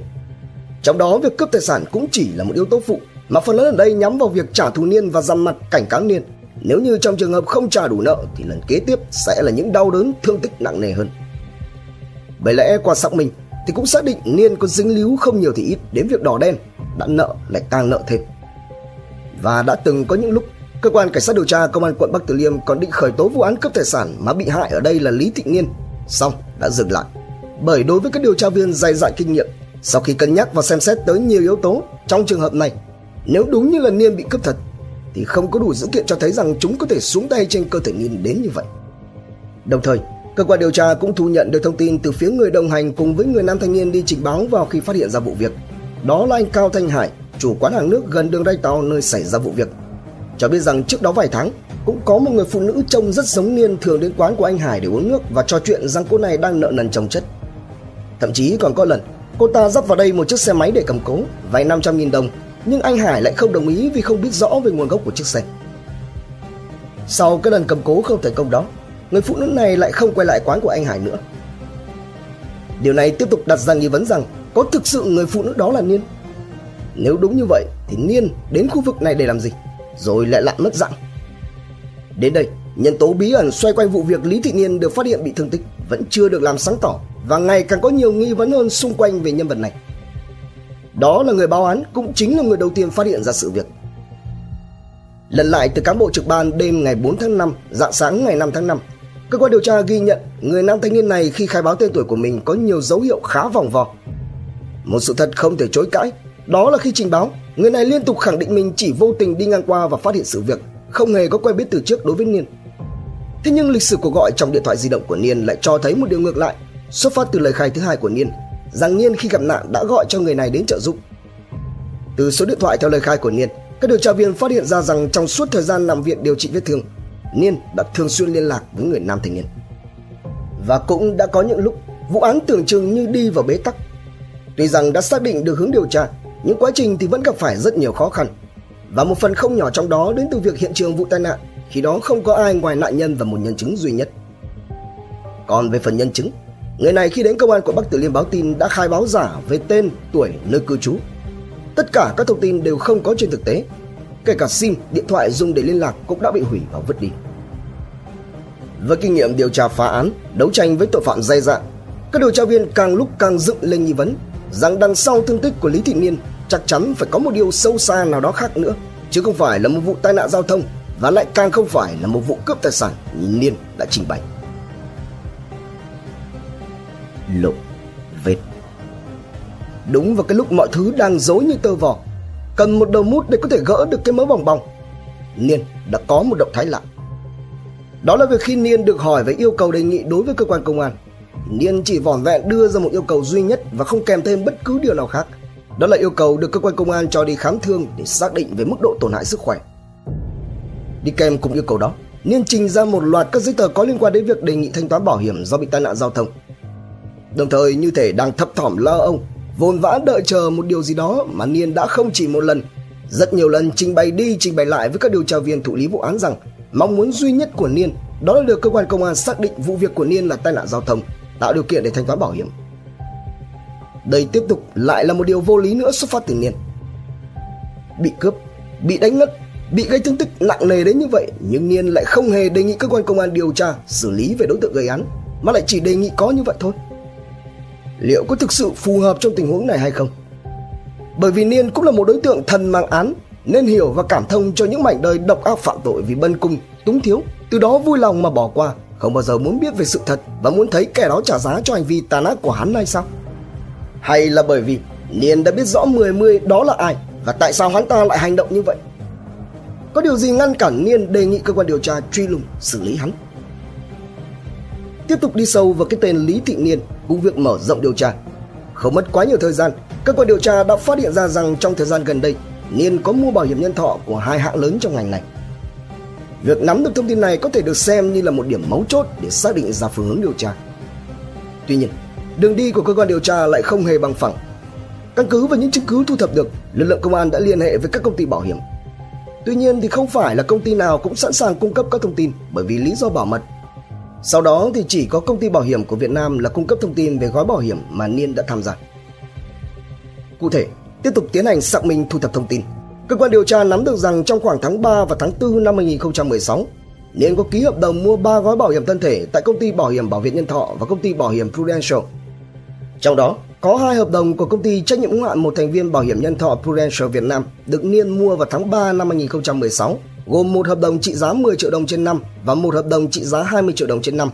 Trong đó việc cướp tài sản cũng chỉ là một yếu tố phụ mà phần lớn ở đây nhắm vào việc trả thù Niên và dằn mặt cảnh cáo Niên. Nếu như trong trường hợp không trả đủ nợ thì lần kế tiếp sẽ là những đau đớn thương tích nặng nề hơn. Bởi lẽ qua xác minh thì cũng xác định Niên có dính líu không nhiều thì ít đến việc đỏ đen, đã nợ lại càng nợ thêm. Và đã từng có những lúc cơ quan cảnh sát điều tra công an quận Bắc Từ Liêm còn định khởi tố vụ án cướp tài sản mà bị hại ở đây là Lý Thị Nghiên, xong đã dừng lại. Bởi đối với các điều tra viên dày dạn kinh nghiệm sau khi cân nhắc và xem xét tới nhiều yếu tố trong trường hợp này, nếu đúng như là Niên bị cướp thật, thì không có đủ dữ kiện cho thấy rằng chúng có thể xuống tay trên cơ thể Niên đến như vậy. Đồng thời, cơ quan điều tra cũng thu nhận được thông tin từ phía người đồng hành cùng với người nam thanh niên đi trình báo vào khi phát hiện ra vụ việc. Đó là anh Cao Thanh Hải, chủ quán hàng nước gần đường ray tàu nơi xảy ra vụ việc. Cho biết rằng trước đó vài tháng, cũng có một người phụ nữ trông rất giống Niên thường đến quán của anh Hải để uống nước và trò chuyện rằng cô này đang nợ nần chồng chất. Thậm chí còn có lần Cô ta dắt vào đây một chiếc xe máy để cầm cố, vay 500.000 đồng, nhưng anh Hải lại không đồng ý vì không biết rõ về nguồn gốc của chiếc xe. Sau cái lần cầm cố không thành công đó, người phụ nữ này lại không quay lại quán của anh Hải nữa. Điều này tiếp tục đặt ra nghi vấn rằng có thực sự người phụ nữ đó là Niên. Nếu đúng như vậy thì Niên đến khu vực này để làm gì, rồi lại lặn mất dạng. Đến đây, nhân tố bí ẩn xoay quanh vụ việc Lý Thị Niên được phát hiện bị thương tích vẫn chưa được làm sáng tỏ và ngày càng có nhiều nghi vấn hơn xung quanh về nhân vật này. Đó là người báo án cũng chính là người đầu tiên phát hiện ra sự việc. Lần lại từ cán bộ trực ban đêm ngày 4 tháng 5, dạng sáng ngày 5 tháng 5, cơ quan điều tra ghi nhận người nam thanh niên này khi khai báo tên tuổi của mình có nhiều dấu hiệu khá vòng vò. Một sự thật không thể chối cãi, đó là khi trình báo, người này liên tục khẳng định mình chỉ vô tình đi ngang qua và phát hiện sự việc, không hề có quen biết từ trước đối với Niên. Thế nhưng lịch sử cuộc gọi trong điện thoại di động của Niên lại cho thấy một điều ngược lại, xuất phát từ lời khai thứ hai của Niên, rằng Niên khi gặp nạn đã gọi cho người này đến trợ giúp. Từ số điện thoại theo lời khai của Niên, các điều tra viên phát hiện ra rằng trong suốt thời gian nằm viện điều trị vết thương, Niên đã thường xuyên liên lạc với người nam thanh niên. Và cũng đã có những lúc vụ án tưởng chừng như đi vào bế tắc. Tuy rằng đã xác định được hướng điều tra, nhưng quá trình thì vẫn gặp phải rất nhiều khó khăn. Và một phần không nhỏ trong đó đến từ việc hiện trường vụ tai nạn, khi đó không có ai ngoài nạn nhân và một nhân chứng duy nhất. Còn về phần nhân chứng, người này khi đến công an quận Bắc Từ Liêm báo tin đã khai báo giả về tên, tuổi, nơi cư trú. Tất cả các thông tin đều không có trên thực tế Kể cả SIM, điện thoại dùng để liên lạc cũng đã bị hủy và vứt đi. Với kinh nghiệm điều tra phá án, đấu tranh với tội phạm dày dạn, các điều tra viên càng lúc càng dựng lên nghi vấn rằng đằng sau thương tích của Lý Thị Niên chắc chắn phải có một điều sâu xa nào đó khác nữa, chứ không phải là một vụ tai nạn giao thông và lại càng không phải là một vụ cướp tài sản như Niên đã trình bày. Lộ vết Đúng vào cái lúc mọi thứ đang dối như tơ vò cần một đầu mút để có thể gỡ được cái mớ bòng bong. Niên đã có một động thái lạ. Đó là việc khi Niên được hỏi về yêu cầu đề nghị đối với cơ quan công an. Niên chỉ vỏn vẹn đưa ra một yêu cầu duy nhất và không kèm thêm bất cứ điều nào khác. Đó là yêu cầu được cơ quan công an cho đi khám thương để xác định về mức độ tổn hại sức khỏe. Đi kèm cùng yêu cầu đó, Niên trình ra một loạt các giấy tờ có liên quan đến việc đề nghị thanh toán bảo hiểm do bị tai nạn giao thông. Đồng thời như thể đang thấp thỏm lo ông vồn vã đợi chờ một điều gì đó mà Niên đã không chỉ một lần, rất nhiều lần trình bày đi trình bày lại với các điều tra viên thụ lý vụ án rằng mong muốn duy nhất của Niên đó là được cơ quan công an xác định vụ việc của Niên là tai nạn giao thông, tạo điều kiện để thanh toán bảo hiểm. Đây tiếp tục lại là một điều vô lý nữa xuất phát từ Niên. Bị cướp, bị đánh ngất, bị gây thương tích nặng nề đến như vậy nhưng Niên lại không hề đề nghị cơ quan công an điều tra, xử lý về đối tượng gây án mà lại chỉ đề nghị có như vậy thôi liệu có thực sự phù hợp trong tình huống này hay không. Bởi vì Niên cũng là một đối tượng thần mang án nên hiểu và cảm thông cho những mảnh đời độc ác phạm tội vì bân cung, túng thiếu, từ đó vui lòng mà bỏ qua, không bao giờ muốn biết về sự thật và muốn thấy kẻ đó trả giá cho hành vi tàn ác của hắn hay sao? Hay là bởi vì Niên đã biết rõ mười mươi đó là ai và tại sao hắn ta lại hành động như vậy? Có điều gì ngăn cản Niên đề nghị cơ quan điều tra truy lùng, xử lý hắn? Tiếp tục đi sâu vào cái tên Lý Thị Niên cũng việc mở rộng điều tra. Không mất quá nhiều thời gian, cơ quan điều tra đã phát hiện ra rằng trong thời gian gần đây, Niên có mua bảo hiểm nhân thọ của hai hãng lớn trong ngành này. Việc nắm được thông tin này có thể được xem như là một điểm mấu chốt để xác định ra phương hướng điều tra. Tuy nhiên, đường đi của cơ quan điều tra lại không hề bằng phẳng. Căn cứ vào những chứng cứ thu thập được, lực lượng công an đã liên hệ với các công ty bảo hiểm. Tuy nhiên thì không phải là công ty nào cũng sẵn sàng cung cấp các thông tin bởi vì lý do bảo mật sau đó thì chỉ có công ty bảo hiểm của Việt Nam là cung cấp thông tin về gói bảo hiểm mà Niên đã tham gia. Cụ thể, tiếp tục tiến hành xác minh thu thập thông tin. Cơ quan điều tra nắm được rằng trong khoảng tháng 3 và tháng 4 năm 2016, Niên có ký hợp đồng mua 3 gói bảo hiểm thân thể tại công ty bảo hiểm Bảo Việt Nhân Thọ và công ty bảo hiểm Prudential. Trong đó, có hai hợp đồng của công ty trách nhiệm hữu hạn một thành viên bảo hiểm nhân thọ Prudential Việt Nam được Niên mua vào tháng 3 năm 2016 gồm một hợp đồng trị giá 10 triệu đồng trên năm và một hợp đồng trị giá 20 triệu đồng trên năm.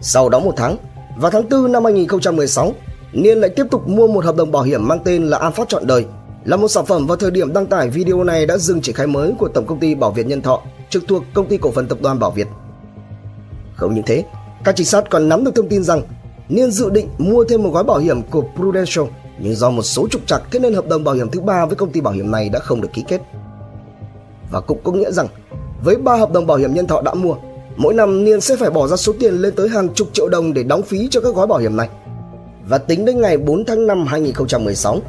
Sau đó một tháng, vào tháng 4 năm 2016, Niên lại tiếp tục mua một hợp đồng bảo hiểm mang tên là An Phát Trọn Đời, là một sản phẩm vào thời điểm đăng tải video này đã dừng triển khai mới của Tổng công ty Bảo Việt Nhân Thọ, trực thuộc Công ty Cổ phần Tập đoàn Bảo Việt. Không những thế, các trinh sát còn nắm được thông tin rằng Niên dự định mua thêm một gói bảo hiểm của Prudential, nhưng do một số trục trặc thế nên hợp đồng bảo hiểm thứ ba với công ty bảo hiểm này đã không được ký kết và cũng có nghĩa rằng với ba hợp đồng bảo hiểm nhân thọ đã mua, mỗi năm Niên sẽ phải bỏ ra số tiền lên tới hàng chục triệu đồng để đóng phí cho các gói bảo hiểm này. Và tính đến ngày 4 tháng 5 2016,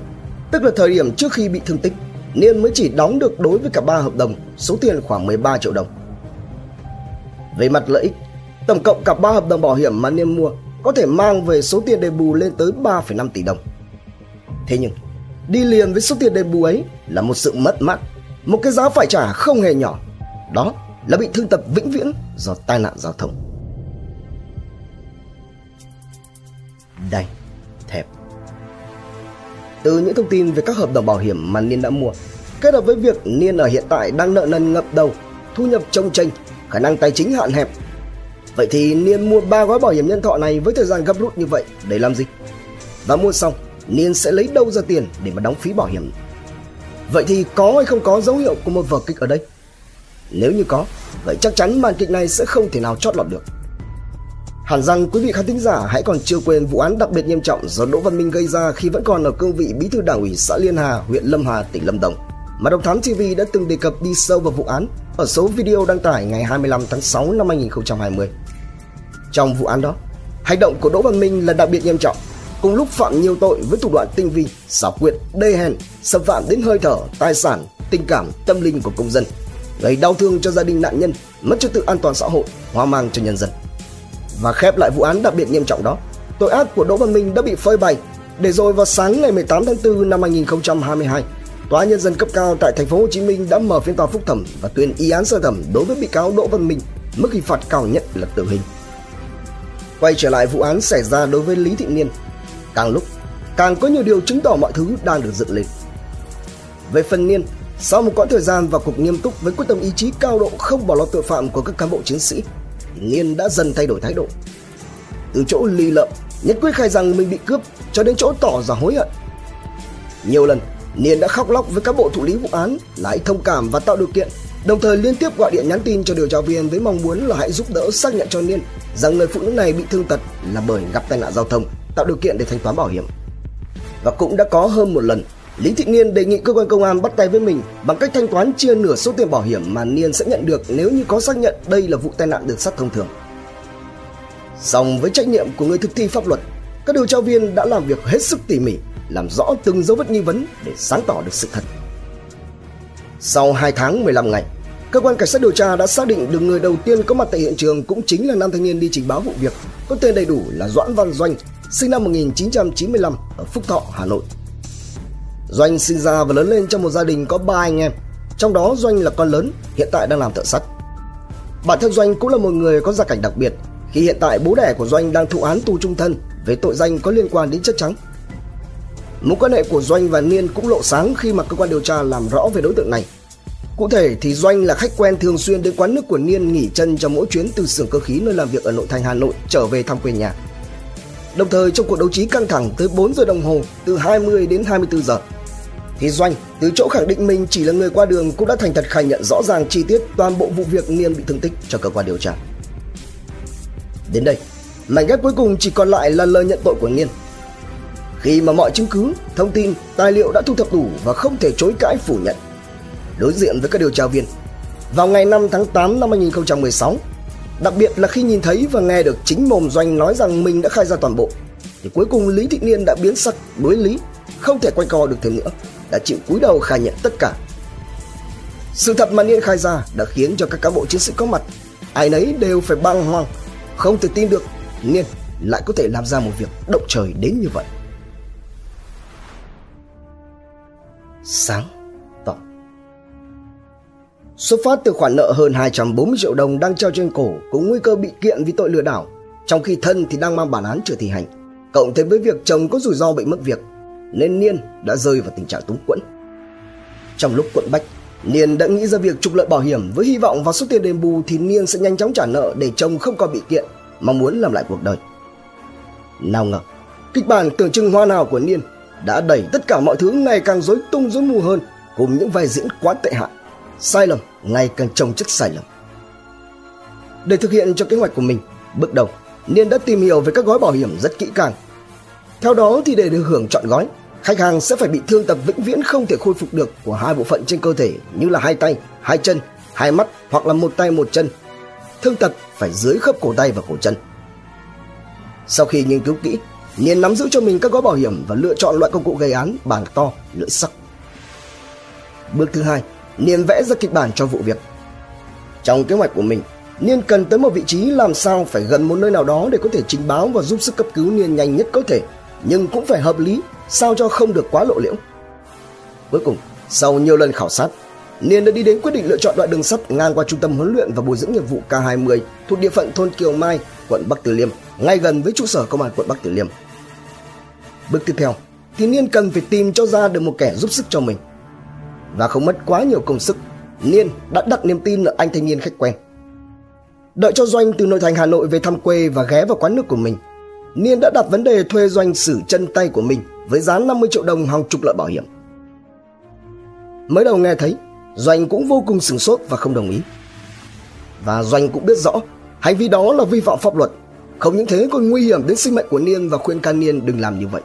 tức là thời điểm trước khi bị thương tích, Niên mới chỉ đóng được đối với cả ba hợp đồng số tiền khoảng 13 triệu đồng. Về mặt lợi ích, tổng cộng cả ba hợp đồng bảo hiểm mà Niên mua có thể mang về số tiền đền bù lên tới 3,5 tỷ đồng. Thế nhưng, đi liền với số tiền đền bù ấy là một sự mất mát, một cái giá phải trả không hề nhỏ. Đó là bị thương tật vĩnh viễn do tai nạn giao thông. Đây. Từ những thông tin về các hợp đồng bảo hiểm mà Niên đã mua, kết hợp với việc Niên ở hiện tại đang nợ nần ngập đầu, thu nhập trông tranh, khả năng tài chính hạn hẹp. Vậy thì Niên mua ba gói bảo hiểm nhân thọ này với thời gian gấp rút như vậy để làm gì? Và mua xong, Niên sẽ lấy đâu ra tiền để mà đóng phí bảo hiểm? Vậy thì có hay không có dấu hiệu của một vở kịch ở đây? Nếu như có, vậy chắc chắn màn kịch này sẽ không thể nào chót lọt được. Hẳn rằng quý vị khán thính giả hãy còn chưa quên vụ án đặc biệt nghiêm trọng do Đỗ Văn Minh gây ra khi vẫn còn ở cương vị bí thư đảng ủy xã Liên Hà, huyện Lâm Hà, tỉnh Lâm Đồng. Mà Độc Thám TV đã từng đề cập đi sâu vào vụ án ở số video đăng tải ngày 25 tháng 6 năm 2020. Trong vụ án đó, hành động của Đỗ Văn Minh là đặc biệt nghiêm trọng, cùng lúc phạm nhiều tội với thủ đoạn tinh vi, xảo quyệt, đê hèn, xâm phạm đến hơi thở, tài sản, tình cảm, tâm linh của công dân, gây đau thương cho gia đình nạn nhân, mất trật tự an toàn xã hội, hoang mang cho nhân dân. Và khép lại vụ án đặc biệt nghiêm trọng đó, tội ác của Đỗ Văn Minh đã bị phơi bày, để rồi vào sáng ngày 18 tháng 4 năm 2022, Tòa nhân dân cấp cao tại thành phố Hồ Chí Minh đã mở phiên tòa phúc thẩm và tuyên y án sơ thẩm đối với bị cáo Đỗ Văn Minh, mức hình phạt cao nhất là tử hình. Quay trở lại vụ án xảy ra đối với Lý Thị Niên, càng lúc càng có nhiều điều chứng tỏ mọi thứ đang được dựng lên. Về phần Niên, sau một quãng thời gian vào cuộc nghiêm túc với quyết tâm ý chí cao độ không bỏ lọt tội phạm của các cán bộ chiến sĩ, Niên đã dần thay đổi thái độ. Từ chỗ ly lợm, nhất quyết khai rằng mình bị cướp cho đến chỗ tỏ ra hối hận. Nhiều lần, Niên đã khóc lóc với các bộ thụ lý vụ án là hãy thông cảm và tạo điều kiện, đồng thời liên tiếp gọi điện nhắn tin cho điều tra viên với mong muốn là hãy giúp đỡ xác nhận cho Niên rằng người phụ nữ này bị thương tật là bởi gặp tai nạn giao thông, tạo điều kiện để thanh toán bảo hiểm. Và cũng đã có hơn một lần, Lý Thị Niên đề nghị cơ quan công an bắt tay với mình bằng cách thanh toán chia nửa số tiền bảo hiểm mà Niên sẽ nhận được nếu như có xác nhận đây là vụ tai nạn đường sắt thông thường. Song với trách nhiệm của người thực thi pháp luật, các điều tra viên đã làm việc hết sức tỉ mỉ, làm rõ từng dấu vết nghi vấn để sáng tỏ được sự thật. Sau 2 tháng 15 ngày, cơ quan cảnh sát điều tra đã xác định được người đầu tiên có mặt tại hiện trường cũng chính là nam thanh niên đi trình báo vụ việc, có tên đầy đủ là Doãn Văn Doanh, sinh năm 1995 ở Phúc Thọ, Hà Nội. Doanh sinh ra và lớn lên trong một gia đình có ba anh em, trong đó Doanh là con lớn, hiện tại đang làm thợ sắt. Bản thân Doanh cũng là một người có gia cảnh đặc biệt, khi hiện tại bố đẻ của Doanh đang thụ án tù trung thân về tội danh có liên quan đến chất trắng. Mối quan hệ của Doanh và Niên cũng lộ sáng khi mà cơ quan điều tra làm rõ về đối tượng này. Cụ thể thì Doanh là khách quen thường xuyên đến quán nước của Niên nghỉ chân trong mỗi chuyến từ xưởng cơ khí nơi làm việc ở nội thành Hà Nội trở về thăm quê nhà. Đồng thời trong cuộc đấu trí căng thẳng tới 4 giờ đồng hồ từ 20 đến 24 giờ thì Doanh từ chỗ khẳng định mình chỉ là người qua đường cũng đã thành thật khai nhận rõ ràng chi tiết toàn bộ vụ việc Niên bị thương tích cho cơ quan điều tra. Đến đây, mảnh ghép cuối cùng chỉ còn lại là lời nhận tội của Niên. Khi mà mọi chứng cứ, thông tin, tài liệu đã thu thập đủ và không thể chối cãi phủ nhận. Đối diện với các điều tra viên, vào ngày 5 tháng 8 năm 2016, đặc biệt là khi nhìn thấy và nghe được chính mồm Doanh nói rằng mình đã khai ra toàn bộ, thì cuối cùng Lý Thị Niên đã biến sắc, đối lý, không thể quay co được thêm nữa, đã chịu cúi đầu khai nhận tất cả. Sự thật mà Niên khai ra đã khiến cho các cán bộ chiến sĩ có mặt, ai nấy đều phải băng hoang, không thể tin được Niên lại có thể làm ra một việc động trời đến như vậy. Sáng tỏ Xuất phát từ khoản nợ hơn 240 triệu đồng đang treo trên cổ cũng nguy cơ bị kiện vì tội lừa đảo, trong khi thân thì đang mang bản án chưa thi hành, cộng thêm với việc chồng có rủi ro bị mất việc, nên Niên đã rơi vào tình trạng túng quẫn. Trong lúc quận bách, Niên đã nghĩ ra việc trục lợi bảo hiểm với hy vọng vào số tiền đền bù thì Niên sẽ nhanh chóng trả nợ để chồng không còn bị kiện, mong muốn làm lại cuộc đời. Nào ngờ, kịch bản tưởng chừng hoa nào của Niên đã đẩy tất cả mọi thứ ngày càng rối tung rối mù hơn cùng những vai diễn quá tệ hại. Sai lầm ngày càng chồng chất sai lầm. Để thực hiện cho kế hoạch của mình, bước đầu, Niên đã tìm hiểu về các gói bảo hiểm rất kỹ càng. Theo đó thì để được hưởng chọn gói, khách hàng sẽ phải bị thương tật vĩnh viễn không thể khôi phục được của hai bộ phận trên cơ thể như là hai tay, hai chân, hai mắt hoặc là một tay một chân. Thương tật phải dưới khớp cổ tay và cổ chân. Sau khi nghiên cứu kỹ, Niên nắm giữ cho mình các gói bảo hiểm và lựa chọn loại công cụ gây án bàn to, lưỡi sắc. Bước thứ hai, Niên vẽ ra kịch bản cho vụ việc. Trong kế hoạch của mình, Niên cần tới một vị trí làm sao phải gần một nơi nào đó để có thể trình báo và giúp sức cấp cứu Niên nhanh nhất có thể, nhưng cũng phải hợp lý, sao cho không được quá lộ liễu. Cuối cùng, sau nhiều lần khảo sát, Niên đã đi đến quyết định lựa chọn đoạn đường sắt ngang qua trung tâm huấn luyện và bồi dưỡng nghiệp vụ K20 thuộc địa phận thôn Kiều Mai, quận Bắc Từ Liêm, ngay gần với trụ sở công an quận Bắc Từ Liêm. Bước tiếp theo, thì Niên cần phải tìm cho ra được một kẻ giúp sức cho mình. Và không mất quá nhiều công sức, Niên đã đặt niềm tin ở anh thanh niên khách quen. Đợi cho Doanh từ nội thành Hà Nội về thăm quê và ghé vào quán nước của mình, Niên đã đặt vấn đề thuê Doanh xử chân tay của mình với giá 50 triệu đồng hàng chục lợi bảo hiểm. Mới đầu nghe thấy, Doanh cũng vô cùng sửng sốt và không đồng ý. Và Doanh cũng biết rõ hành vi đó là vi phạm pháp luật, không những thế còn nguy hiểm đến sinh mệnh của Niên và khuyên can Niên đừng làm như vậy.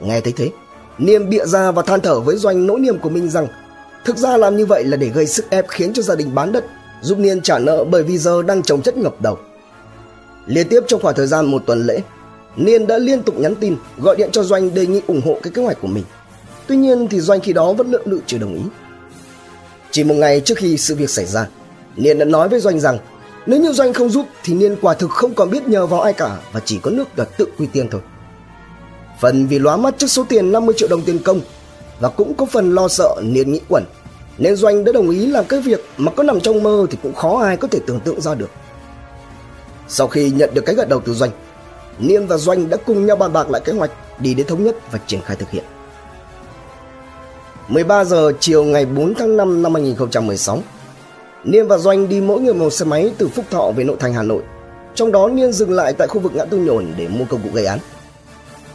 Nghe thấy thế, Niên bịa ra và than thở với Doanh nỗi niềm của mình rằng thực ra làm như vậy là để gây sức ép khiến cho gia đình bán đất, giúp Niên trả nợ bởi vì giờ đang trồng chất ngập đầu. Liên tiếp trong khoảng thời gian một tuần lễ, Niên đã liên tục nhắn tin, gọi điện cho Doanh đề nghị ủng hộ cái kế hoạch của mình. Tuy nhiên thì Doanh khi đó vẫn lưỡng lự chưa đồng ý. Chỉ một ngày trước khi sự việc xảy ra, Niên đã nói với Doanh rằng nếu như Doanh không giúp thì Niên quả thực không còn biết nhờ vào ai cả và chỉ có nước là tự quy tiên thôi. Phần vì lóa mắt trước số tiền 50 triệu đồng tiền công và cũng có phần lo sợ Niên nghĩ quẩn nên Doanh đã đồng ý làm cái việc mà có nằm trong mơ thì cũng khó ai có thể tưởng tượng ra được. Sau khi nhận được cái gật đầu từ Doanh, Niên và Doanh đã cùng nhau bàn bạc lại kế hoạch đi đến thống nhất và triển khai thực hiện. 13 giờ chiều ngày 4 tháng 5 năm 2016, Niên và Doanh đi mỗi người một xe máy từ Phúc Thọ về nội thành Hà Nội. Trong đó Niên dừng lại tại khu vực ngã tư nhổn để mua công cụ gây án.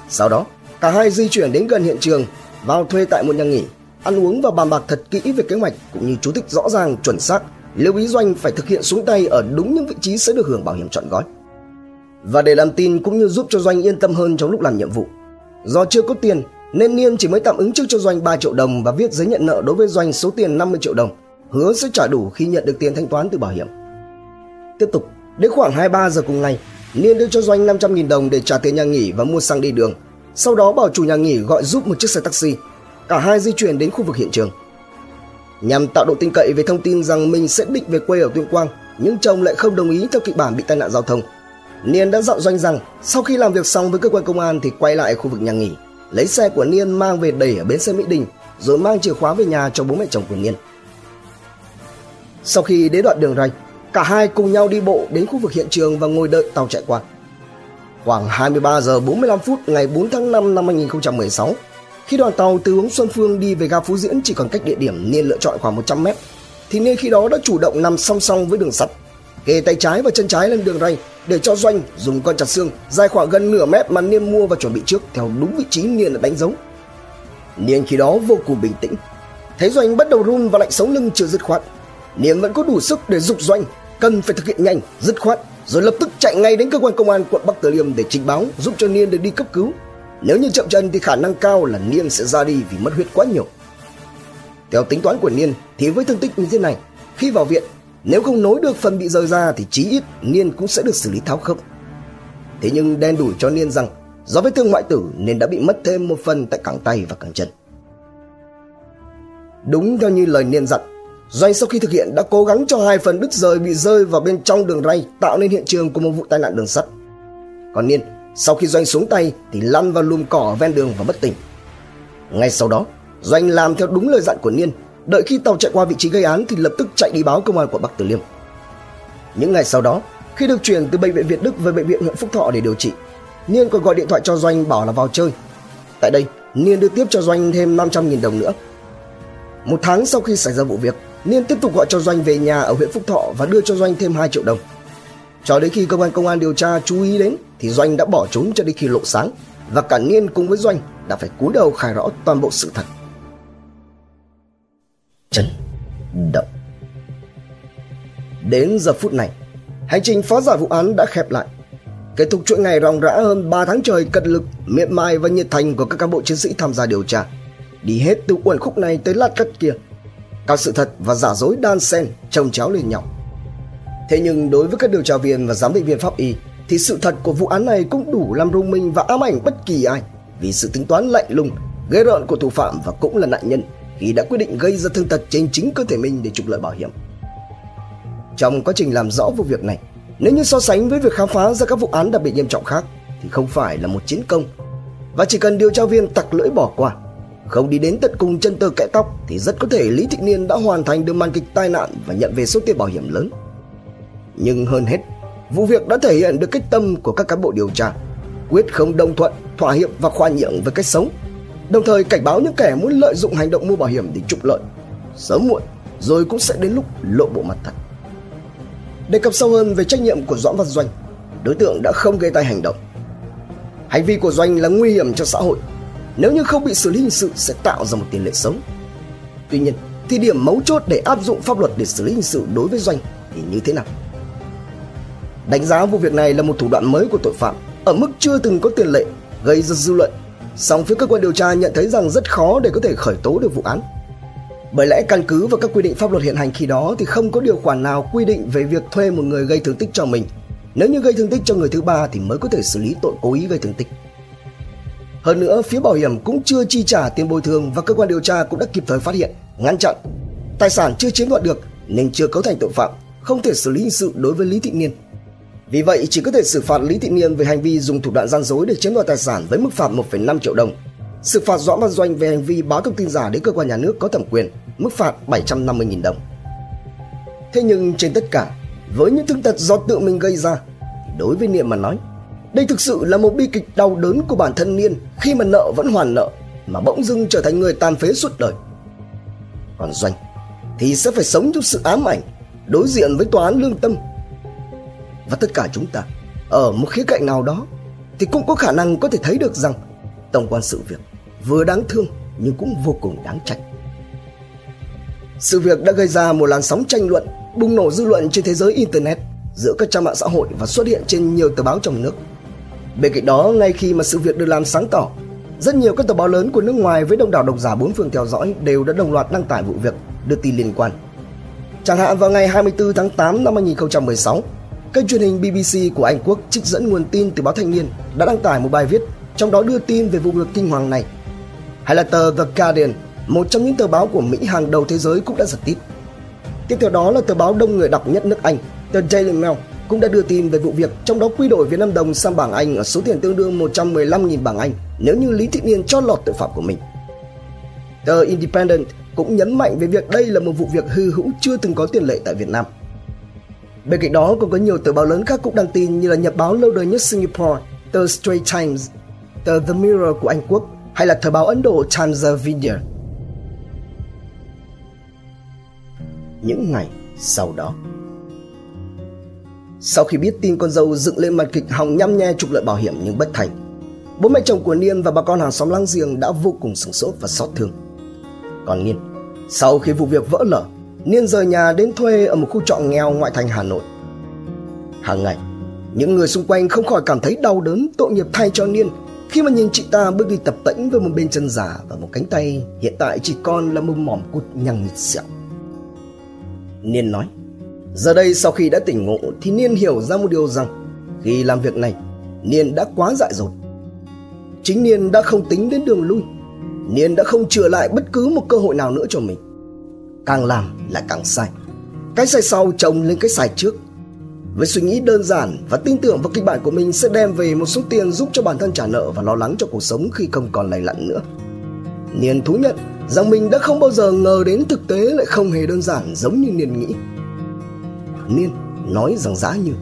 Sau đó, cả hai di chuyển đến gần hiện trường, vào thuê tại một nhà nghỉ, ăn uống và bàn bạc thật kỹ về kế hoạch cũng như chú thích rõ ràng chuẩn xác, lưu ý Doanh phải thực hiện xuống tay ở đúng những vị trí sẽ được hưởng bảo hiểm trọn gói. Và để làm tin cũng như giúp cho Doanh yên tâm hơn trong lúc làm nhiệm vụ. Do chưa có tiền nên Niên chỉ mới tạm ứng trước cho Doanh 3 triệu đồng và viết giấy nhận nợ đối với Doanh số tiền 50 triệu đồng, hứa sẽ trả đủ khi nhận được tiền thanh toán từ bảo hiểm. Tiếp tục, đến khoảng 23 giờ cùng ngày, Niên đưa cho Doanh 500.000 đồng để trả tiền nhà nghỉ và mua xăng đi đường. Sau đó bảo chủ nhà nghỉ gọi giúp một chiếc xe taxi. Cả hai di chuyển đến khu vực hiện trường. Nhằm tạo độ tin cậy về thông tin rằng mình sẽ định về quê ở Tuyên Quang, nhưng chồng lại không đồng ý theo kịch bản bị tai nạn giao thông. Niên đã dặn Doanh rằng sau khi làm việc xong với cơ quan công an thì quay lại khu vực nhà nghỉ lấy xe của Niên mang về đẩy ở bến xe Mỹ Đình rồi mang chìa khóa về nhà cho bố mẹ chồng của Niên. Sau khi đến đoạn đường rạch, cả hai cùng nhau đi bộ đến khu vực hiện trường và ngồi đợi tàu chạy qua. Khoảng 23 giờ 45 phút ngày 4 tháng 5 năm 2016, khi đoàn tàu từ hướng Xuân Phương đi về ga Phú Diễn chỉ còn cách địa điểm Niên lựa chọn khoảng 100 mét, thì Niên khi đó đã chủ động nằm song song với đường sắt, kề tay trái và chân trái lên đường ray để cho Doanh dùng con chặt xương dài khoảng gần nửa mét mà Niên mua và chuẩn bị trước theo đúng vị trí Niên đã đánh dấu. Niên khi đó vô cùng bình tĩnh, thấy Doanh bắt đầu run và lạnh sống lưng chưa dứt khoát. Niên vẫn có đủ sức để dục Doanh cần phải thực hiện nhanh, dứt khoát rồi lập tức chạy ngay đến cơ quan công an quận Bắc Từ Liêm để trình báo giúp cho Niên được đi cấp cứu. Nếu như chậm chân thì khả năng cao là Niên sẽ ra đi vì mất huyết quá nhiều. Theo tính toán của Niên thì với thương tích như thế này, khi vào viện nếu không nối được phần bị rời ra thì chí ít Niên cũng sẽ được xử lý tháo khớp. Thế nhưng đen đủi cho Niên rằng do vết thương ngoại tử nên đã bị mất thêm một phần tại cẳng tay và cẳng chân. Đúng theo như lời Niên dặn, Doanh sau khi thực hiện đã cố gắng cho hai phần đứt rời bị rơi vào bên trong đường ray tạo nên hiện trường của một vụ tai nạn đường sắt. Còn Niên, sau khi Doanh xuống tay thì lăn vào lùm cỏ ven đường và bất tỉnh. Ngay sau đó, Doanh làm theo đúng lời dặn của Niên Đợi khi tàu chạy qua vị trí gây án thì lập tức chạy đi báo công an quận Bắc Từ Liêm. Những ngày sau đó, khi được chuyển từ bệnh viện Việt Đức về bệnh viện huyện Phúc Thọ để điều trị, Niên còn gọi điện thoại cho Doanh bảo là vào chơi. Tại đây, Niên đưa tiếp cho Doanh thêm 500.000 đồng nữa. Một tháng sau khi xảy ra vụ việc, Niên tiếp tục gọi cho Doanh về nhà ở huyện Phúc Thọ và đưa cho Doanh thêm 2 triệu đồng. Cho đến khi cơ quan công an điều tra chú ý đến thì Doanh đã bỏ trốn cho đến khi lộ sáng và cả Niên cùng với Doanh đã phải cúi đầu khai rõ toàn bộ sự thật chấn động. Đến giờ phút này, hành trình phá giải vụ án đã khép lại. Kết thúc chuỗi ngày ròng rã hơn 3 tháng trời cật lực, miệt mài và nhiệt thành của các cán bộ chiến sĩ tham gia điều tra. Đi hết từ uẩn khúc này tới lát cắt kia. Các sự thật và giả dối đan xen chồng chéo lên nhau. Thế nhưng đối với các điều tra viên và giám định viên pháp y thì sự thật của vụ án này cũng đủ làm rung minh và ám ảnh bất kỳ ai vì sự tính toán lạnh lùng, ghê rợn của thủ phạm và cũng là nạn nhân khi đã quyết định gây ra thương tật trên chính cơ thể mình để trục lợi bảo hiểm. Trong quá trình làm rõ vụ việc này, nếu như so sánh với việc khám phá ra các vụ án đặc biệt nghiêm trọng khác thì không phải là một chiến công và chỉ cần điều tra viên tặc lưỡi bỏ qua không đi đến tận cùng chân tơ kẽ tóc thì rất có thể Lý Thị Niên đã hoàn thành được màn kịch tai nạn và nhận về số tiền bảo hiểm lớn. Nhưng hơn hết, vụ việc đã thể hiện được cách tâm của các cán bộ điều tra, quyết không đồng thuận, thỏa hiệp và khoan nhượng với cách sống, đồng thời cảnh báo những kẻ muốn lợi dụng hành động mua bảo hiểm để trục lợi. Sớm muộn, rồi cũng sẽ đến lúc lộ bộ mặt thật. Đề cập sâu hơn về trách nhiệm của Doãn Văn Doanh, đối tượng đã không gây tai hành động. Hành vi của Doanh là nguy hiểm cho xã hội nếu như không bị xử lý hình sự sẽ tạo ra một tiền lệ sống. Tuy nhiên, thì điểm mấu chốt để áp dụng pháp luật để xử lý hình sự đối với Doanh thì như thế nào? Đánh giá vụ việc này là một thủ đoạn mới của tội phạm ở mức chưa từng có tiền lệ gây ra dư luận. Song phía cơ quan điều tra nhận thấy rằng rất khó để có thể khởi tố được vụ án. Bởi lẽ căn cứ vào các quy định pháp luật hiện hành khi đó thì không có điều khoản nào quy định về việc thuê một người gây thương tích cho mình. Nếu như gây thương tích cho người thứ ba thì mới có thể xử lý tội cố ý gây thương tích. Hơn nữa, phía bảo hiểm cũng chưa chi trả tiền bồi thường và cơ quan điều tra cũng đã kịp thời phát hiện, ngăn chặn. Tài sản chưa chiếm đoạt được nên chưa cấu thành tội phạm, không thể xử lý hình sự đối với Lý Thị Niên. Vì vậy, chỉ có thể xử phạt Lý Thị Niên về hành vi dùng thủ đoạn gian dối để chiếm đoạt tài sản với mức phạt 1,5 triệu đồng. Xử phạt Doãn Văn Doanh về hành vi báo thông tin giả đến cơ quan nhà nước có thẩm quyền, mức phạt 750.000 đồng. Thế nhưng trên tất cả, với những thương tật do tự mình gây ra, đối với Niệm mà nói, đây thực sự là một bi kịch đau đớn của bản thân Niên khi mà nợ vẫn hoàn nợ mà bỗng dưng trở thành người tàn phế suốt đời. Còn Doanh thì sẽ phải sống trong sự ám ảnh, đối diện với tòa án lương tâm. Và tất cả chúng ta ở một khía cạnh nào đó thì cũng có khả năng có thể thấy được rằng tổng quan sự việc vừa đáng thương nhưng cũng vô cùng đáng trách. Sự việc đã gây ra một làn sóng tranh luận, bùng nổ dư luận trên thế giới Internet giữa các trang mạng xã hội và xuất hiện trên nhiều tờ báo trong nước. Bên cạnh đó, ngay khi mà sự việc được làm sáng tỏ, rất nhiều các tờ báo lớn của nước ngoài với đông đảo độc giả bốn phương theo dõi đều đã đồng loạt đăng tải vụ việc, đưa tin liên quan. Chẳng hạn vào ngày 24 tháng 8 năm 2016, kênh truyền hình BBC của Anh Quốc trích dẫn nguồn tin từ báo Thanh niên đã đăng tải một bài viết trong đó đưa tin về vụ việc kinh hoàng này. Hay là tờ The Guardian, một trong những tờ báo của Mỹ hàng đầu thế giới cũng đã giật tít. Tiếp theo đó là tờ báo đông người đọc nhất nước Anh, tờ Daily Mail cũng đã đưa tin về vụ việc, trong đó quy đổi Việt Nam đồng sang bảng Anh ở số tiền tương đương 115.000 bảng Anh nếu như Lý Thị Niên cho lọt tội phạm của mình. Tờ Independent cũng nhấn mạnh về việc đây là một vụ việc hư hữu chưa từng có tiền lệ tại Việt Nam. Bên cạnh đó còn có nhiều tờ báo lớn khác cũng đăng tin như là Nhật báo lâu đời nhất Singapore, tờ Straits Times, tờ The Mirror của Anh Quốc hay là tờ báo Ấn Độ Times of India. Những ngày sau đó, sau khi biết tin con dâu dựng lên màn kịch hòng nhăm nhe trục lợi bảo hiểm nhưng bất thành, bố mẹ chồng của Niên và bà con hàng xóm láng giềng đã vô cùng sửng sốt và xót thương. Còn Niên, sau khi vụ việc vỡ lở, Niên rời nhà đến thuê ở một khu trọ nghèo ngoại thành Hà Nội. Hàng ngày, những người xung quanh không khỏi cảm thấy đau đớn tội nghiệp thay cho Niên khi mà nhìn chị ta bước đi tập tễnh với một bên chân giả và một cánh tay hiện tại chỉ còn là một mỏm cụt nhằng nhịt sẹo. Niên nói, Giờ đây sau khi đã tỉnh ngộ thì Niên hiểu ra một điều rằng khi làm việc này, Niên đã quá dại dột. Chính Niên đã không tính đến đường lui. Niên đã không chừa lại bất cứ một cơ hội nào nữa cho mình. Càng làm lại càng sai. Cái sai sau chồng lên cái sai trước. Với suy nghĩ đơn giản và tin tưởng vào kịch bản của mình sẽ đem về một số tiền giúp cho bản thân trả nợ và lo lắng cho cuộc sống khi không còn lầy lặn nữa. Niên thú nhận rằng mình đã không bao giờ ngờ đến thực tế lại không hề đơn giản giống như Niên nghĩ. Niên nói rằng giá như.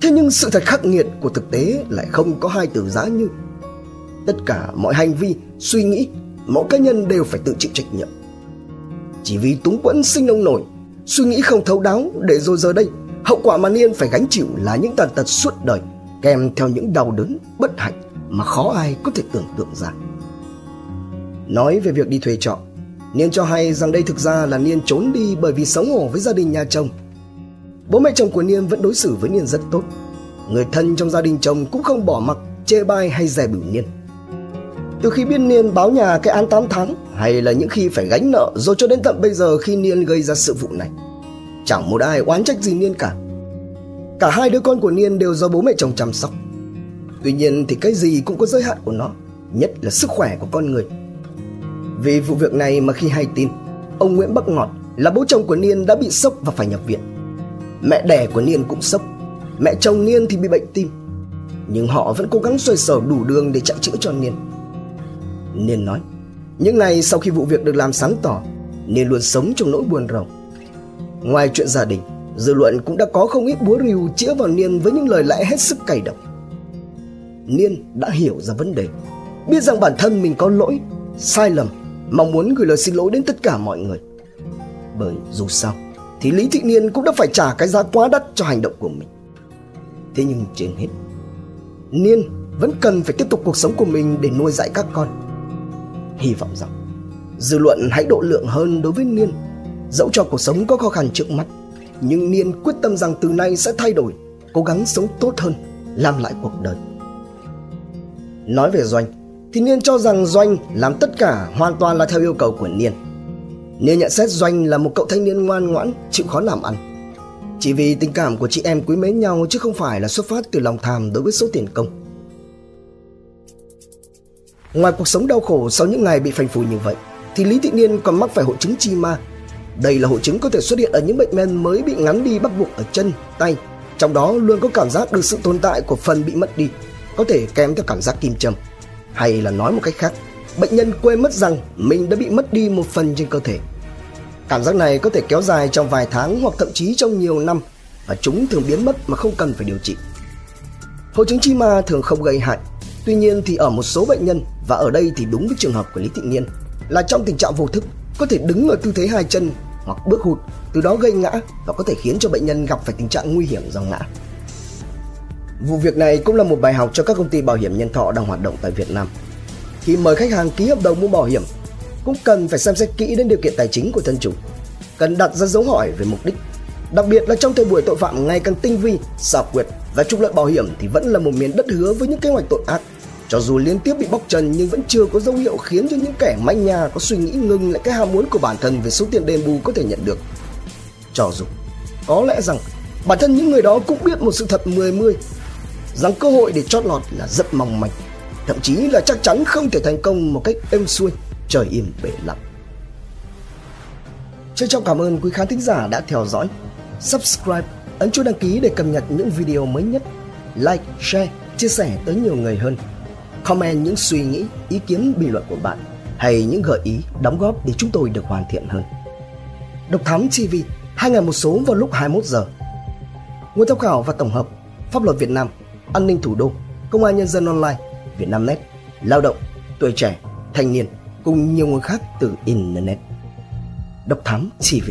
Thế nhưng sự thật khắc nghiệt của thực tế lại không có hai từ giá như. Tất cả mọi hành vi, suy nghĩ, mỗi cá nhân đều phải tự chịu trách nhiệm. Chỉ vì túng quẫn sinh nông nổi, suy nghĩ không thấu đáo để rồi giờ đây, hậu quả mà Niên phải gánh chịu là những tàn tật suốt đời, kèm theo những đau đớn, bất hạnh mà khó ai có thể tưởng tượng ra. Nói về việc đi thuê trọ, Niên cho hay rằng đây thực ra là Niên trốn đi bởi vì sống hổ với gia đình nhà chồng Bố mẹ chồng của Niên vẫn đối xử với Niên rất tốt. Người thân trong gia đình chồng cũng không bỏ mặc, chê bai hay dè bỉu Niên. Từ khi biết Niên báo nhà cái án 8 tháng hay là những khi phải gánh nợ rồi cho đến tận bây giờ khi Niên gây ra sự vụ này. Chẳng một ai oán trách gì Niên cả. Cả hai đứa con của Niên đều do bố mẹ chồng chăm sóc. Tuy nhiên thì cái gì cũng có giới hạn của nó, nhất là sức khỏe của con người. Vì vụ việc này mà khi hay tin, ông Nguyễn Bắc Ngọt là bố chồng của Niên đã bị sốc và phải nhập viện. Mẹ đẻ của Niên cũng sốc, mẹ chồng Niên thì bị bệnh tim. Nhưng họ vẫn cố gắng xoay sở đủ đường để chạy chữa cho Niên. Niên nói, những ngày sau khi vụ việc được làm sáng tỏ, Niên luôn sống trong nỗi buồn rầu. Ngoài chuyện gia đình, dư luận cũng đã có không ít búa rìu chĩa vào Niên với những lời lẽ hết sức cay độc. Niên đã hiểu ra vấn đề, biết rằng bản thân mình có lỗi, sai lầm, mong muốn gửi lời xin lỗi đến tất cả mọi người. Bởi dù sao, thì Lý Thị Niên cũng đã phải trả cái giá quá đắt cho hành động của mình. Thế nhưng trên hết, Niên vẫn cần phải tiếp tục cuộc sống của mình để nuôi dạy các con. Hy vọng rằng dư luận hãy độ lượng hơn đối với Niên. Dẫu cho cuộc sống có khó khăn trước mắt, nhưng Niên quyết tâm rằng từ nay sẽ thay đổi, cố gắng sống tốt hơn, làm lại cuộc đời. Nói về Doanh, thì Niên cho rằng Doanh làm tất cả hoàn toàn là theo yêu cầu của Niên. Niên nhận xét Doanh là một cậu thanh niên ngoan ngoãn, chịu khó làm ăn. Chỉ vì tình cảm của chị em quý mến nhau chứ không phải là xuất phát từ lòng tham đối với số tiền công. Ngoài cuộc sống đau khổ sau những ngày bị phanh phui như vậy, thì Lý Thị Niên còn mắc phải hội chứng chi ma. Đây là hội chứng có thể xuất hiện ở những bệnh nhân mới bị ngắn đi bắt buộc ở chân, tay, trong đó luôn có cảm giác được sự tồn tại của phần bị mất đi, có thể kèm theo cảm giác kim châm. Hay là nói một cách khác, bệnh nhân quên mất rằng mình đã bị mất đi một phần trên cơ thể. Cảm giác này có thể kéo dài trong vài tháng hoặc thậm chí trong nhiều năm và chúng thường biến mất mà không cần phải điều trị. Hội chứng chi ma thường không gây hại, tuy nhiên thì ở một số bệnh nhân và ở đây thì đúng với trường hợp của Lý Thị Nghiên là trong tình trạng vô thức có thể đứng ở tư thế hai chân hoặc bước hụt từ đó gây ngã và có thể khiến cho bệnh nhân gặp phải tình trạng nguy hiểm do ngã. Vụ việc này cũng là một bài học cho các công ty bảo hiểm nhân thọ đang hoạt động tại Việt Nam. Khi mời khách hàng ký hợp đồng mua bảo hiểm, cũng cần phải xem xét kỹ đến điều kiện tài chính của thân chủ. Cần đặt ra dấu hỏi về mục đích. Đặc biệt là trong thời buổi tội phạm ngày càng tinh vi, xảo quyệt và trục lợi bảo hiểm thì vẫn là một miền đất hứa với những kế hoạch tội ác. Cho dù liên tiếp bị bóc trần nhưng vẫn chưa có dấu hiệu khiến cho những kẻ manh nhà có suy nghĩ ngừng lại cái ham muốn của bản thân về số tiền đền bù có thể nhận được. Cho dù có lẽ rằng bản thân những người đó cũng biết một sự thật mười mươi, rằng cơ hội để chót lọt là rất mong manh, thậm chí là chắc chắn không thể thành công một cách êm xuôi, trời im bể lặng. Trân trọng cảm ơn quý khán thính giả đã theo dõi. Subscribe ấn chuông đăng ký để cập nhật những video mới nhất. Like, share, chia sẻ tới nhiều người hơn comment những suy nghĩ ý kiến bình luận của bạn hay những gợi ý đóng góp để chúng tôi được hoàn thiện hơn. Độc Thám TV hai ngày một số vào lúc 21 giờ. Nguồn tham khảo và tổng hợp pháp luật Việt Nam an ninh thủ đô, công an nhân dân online, Việt Nam Net, lao động, tuổi trẻ, thanh niên cùng nhiều nguồn khác từ Internet. Độc Thám TV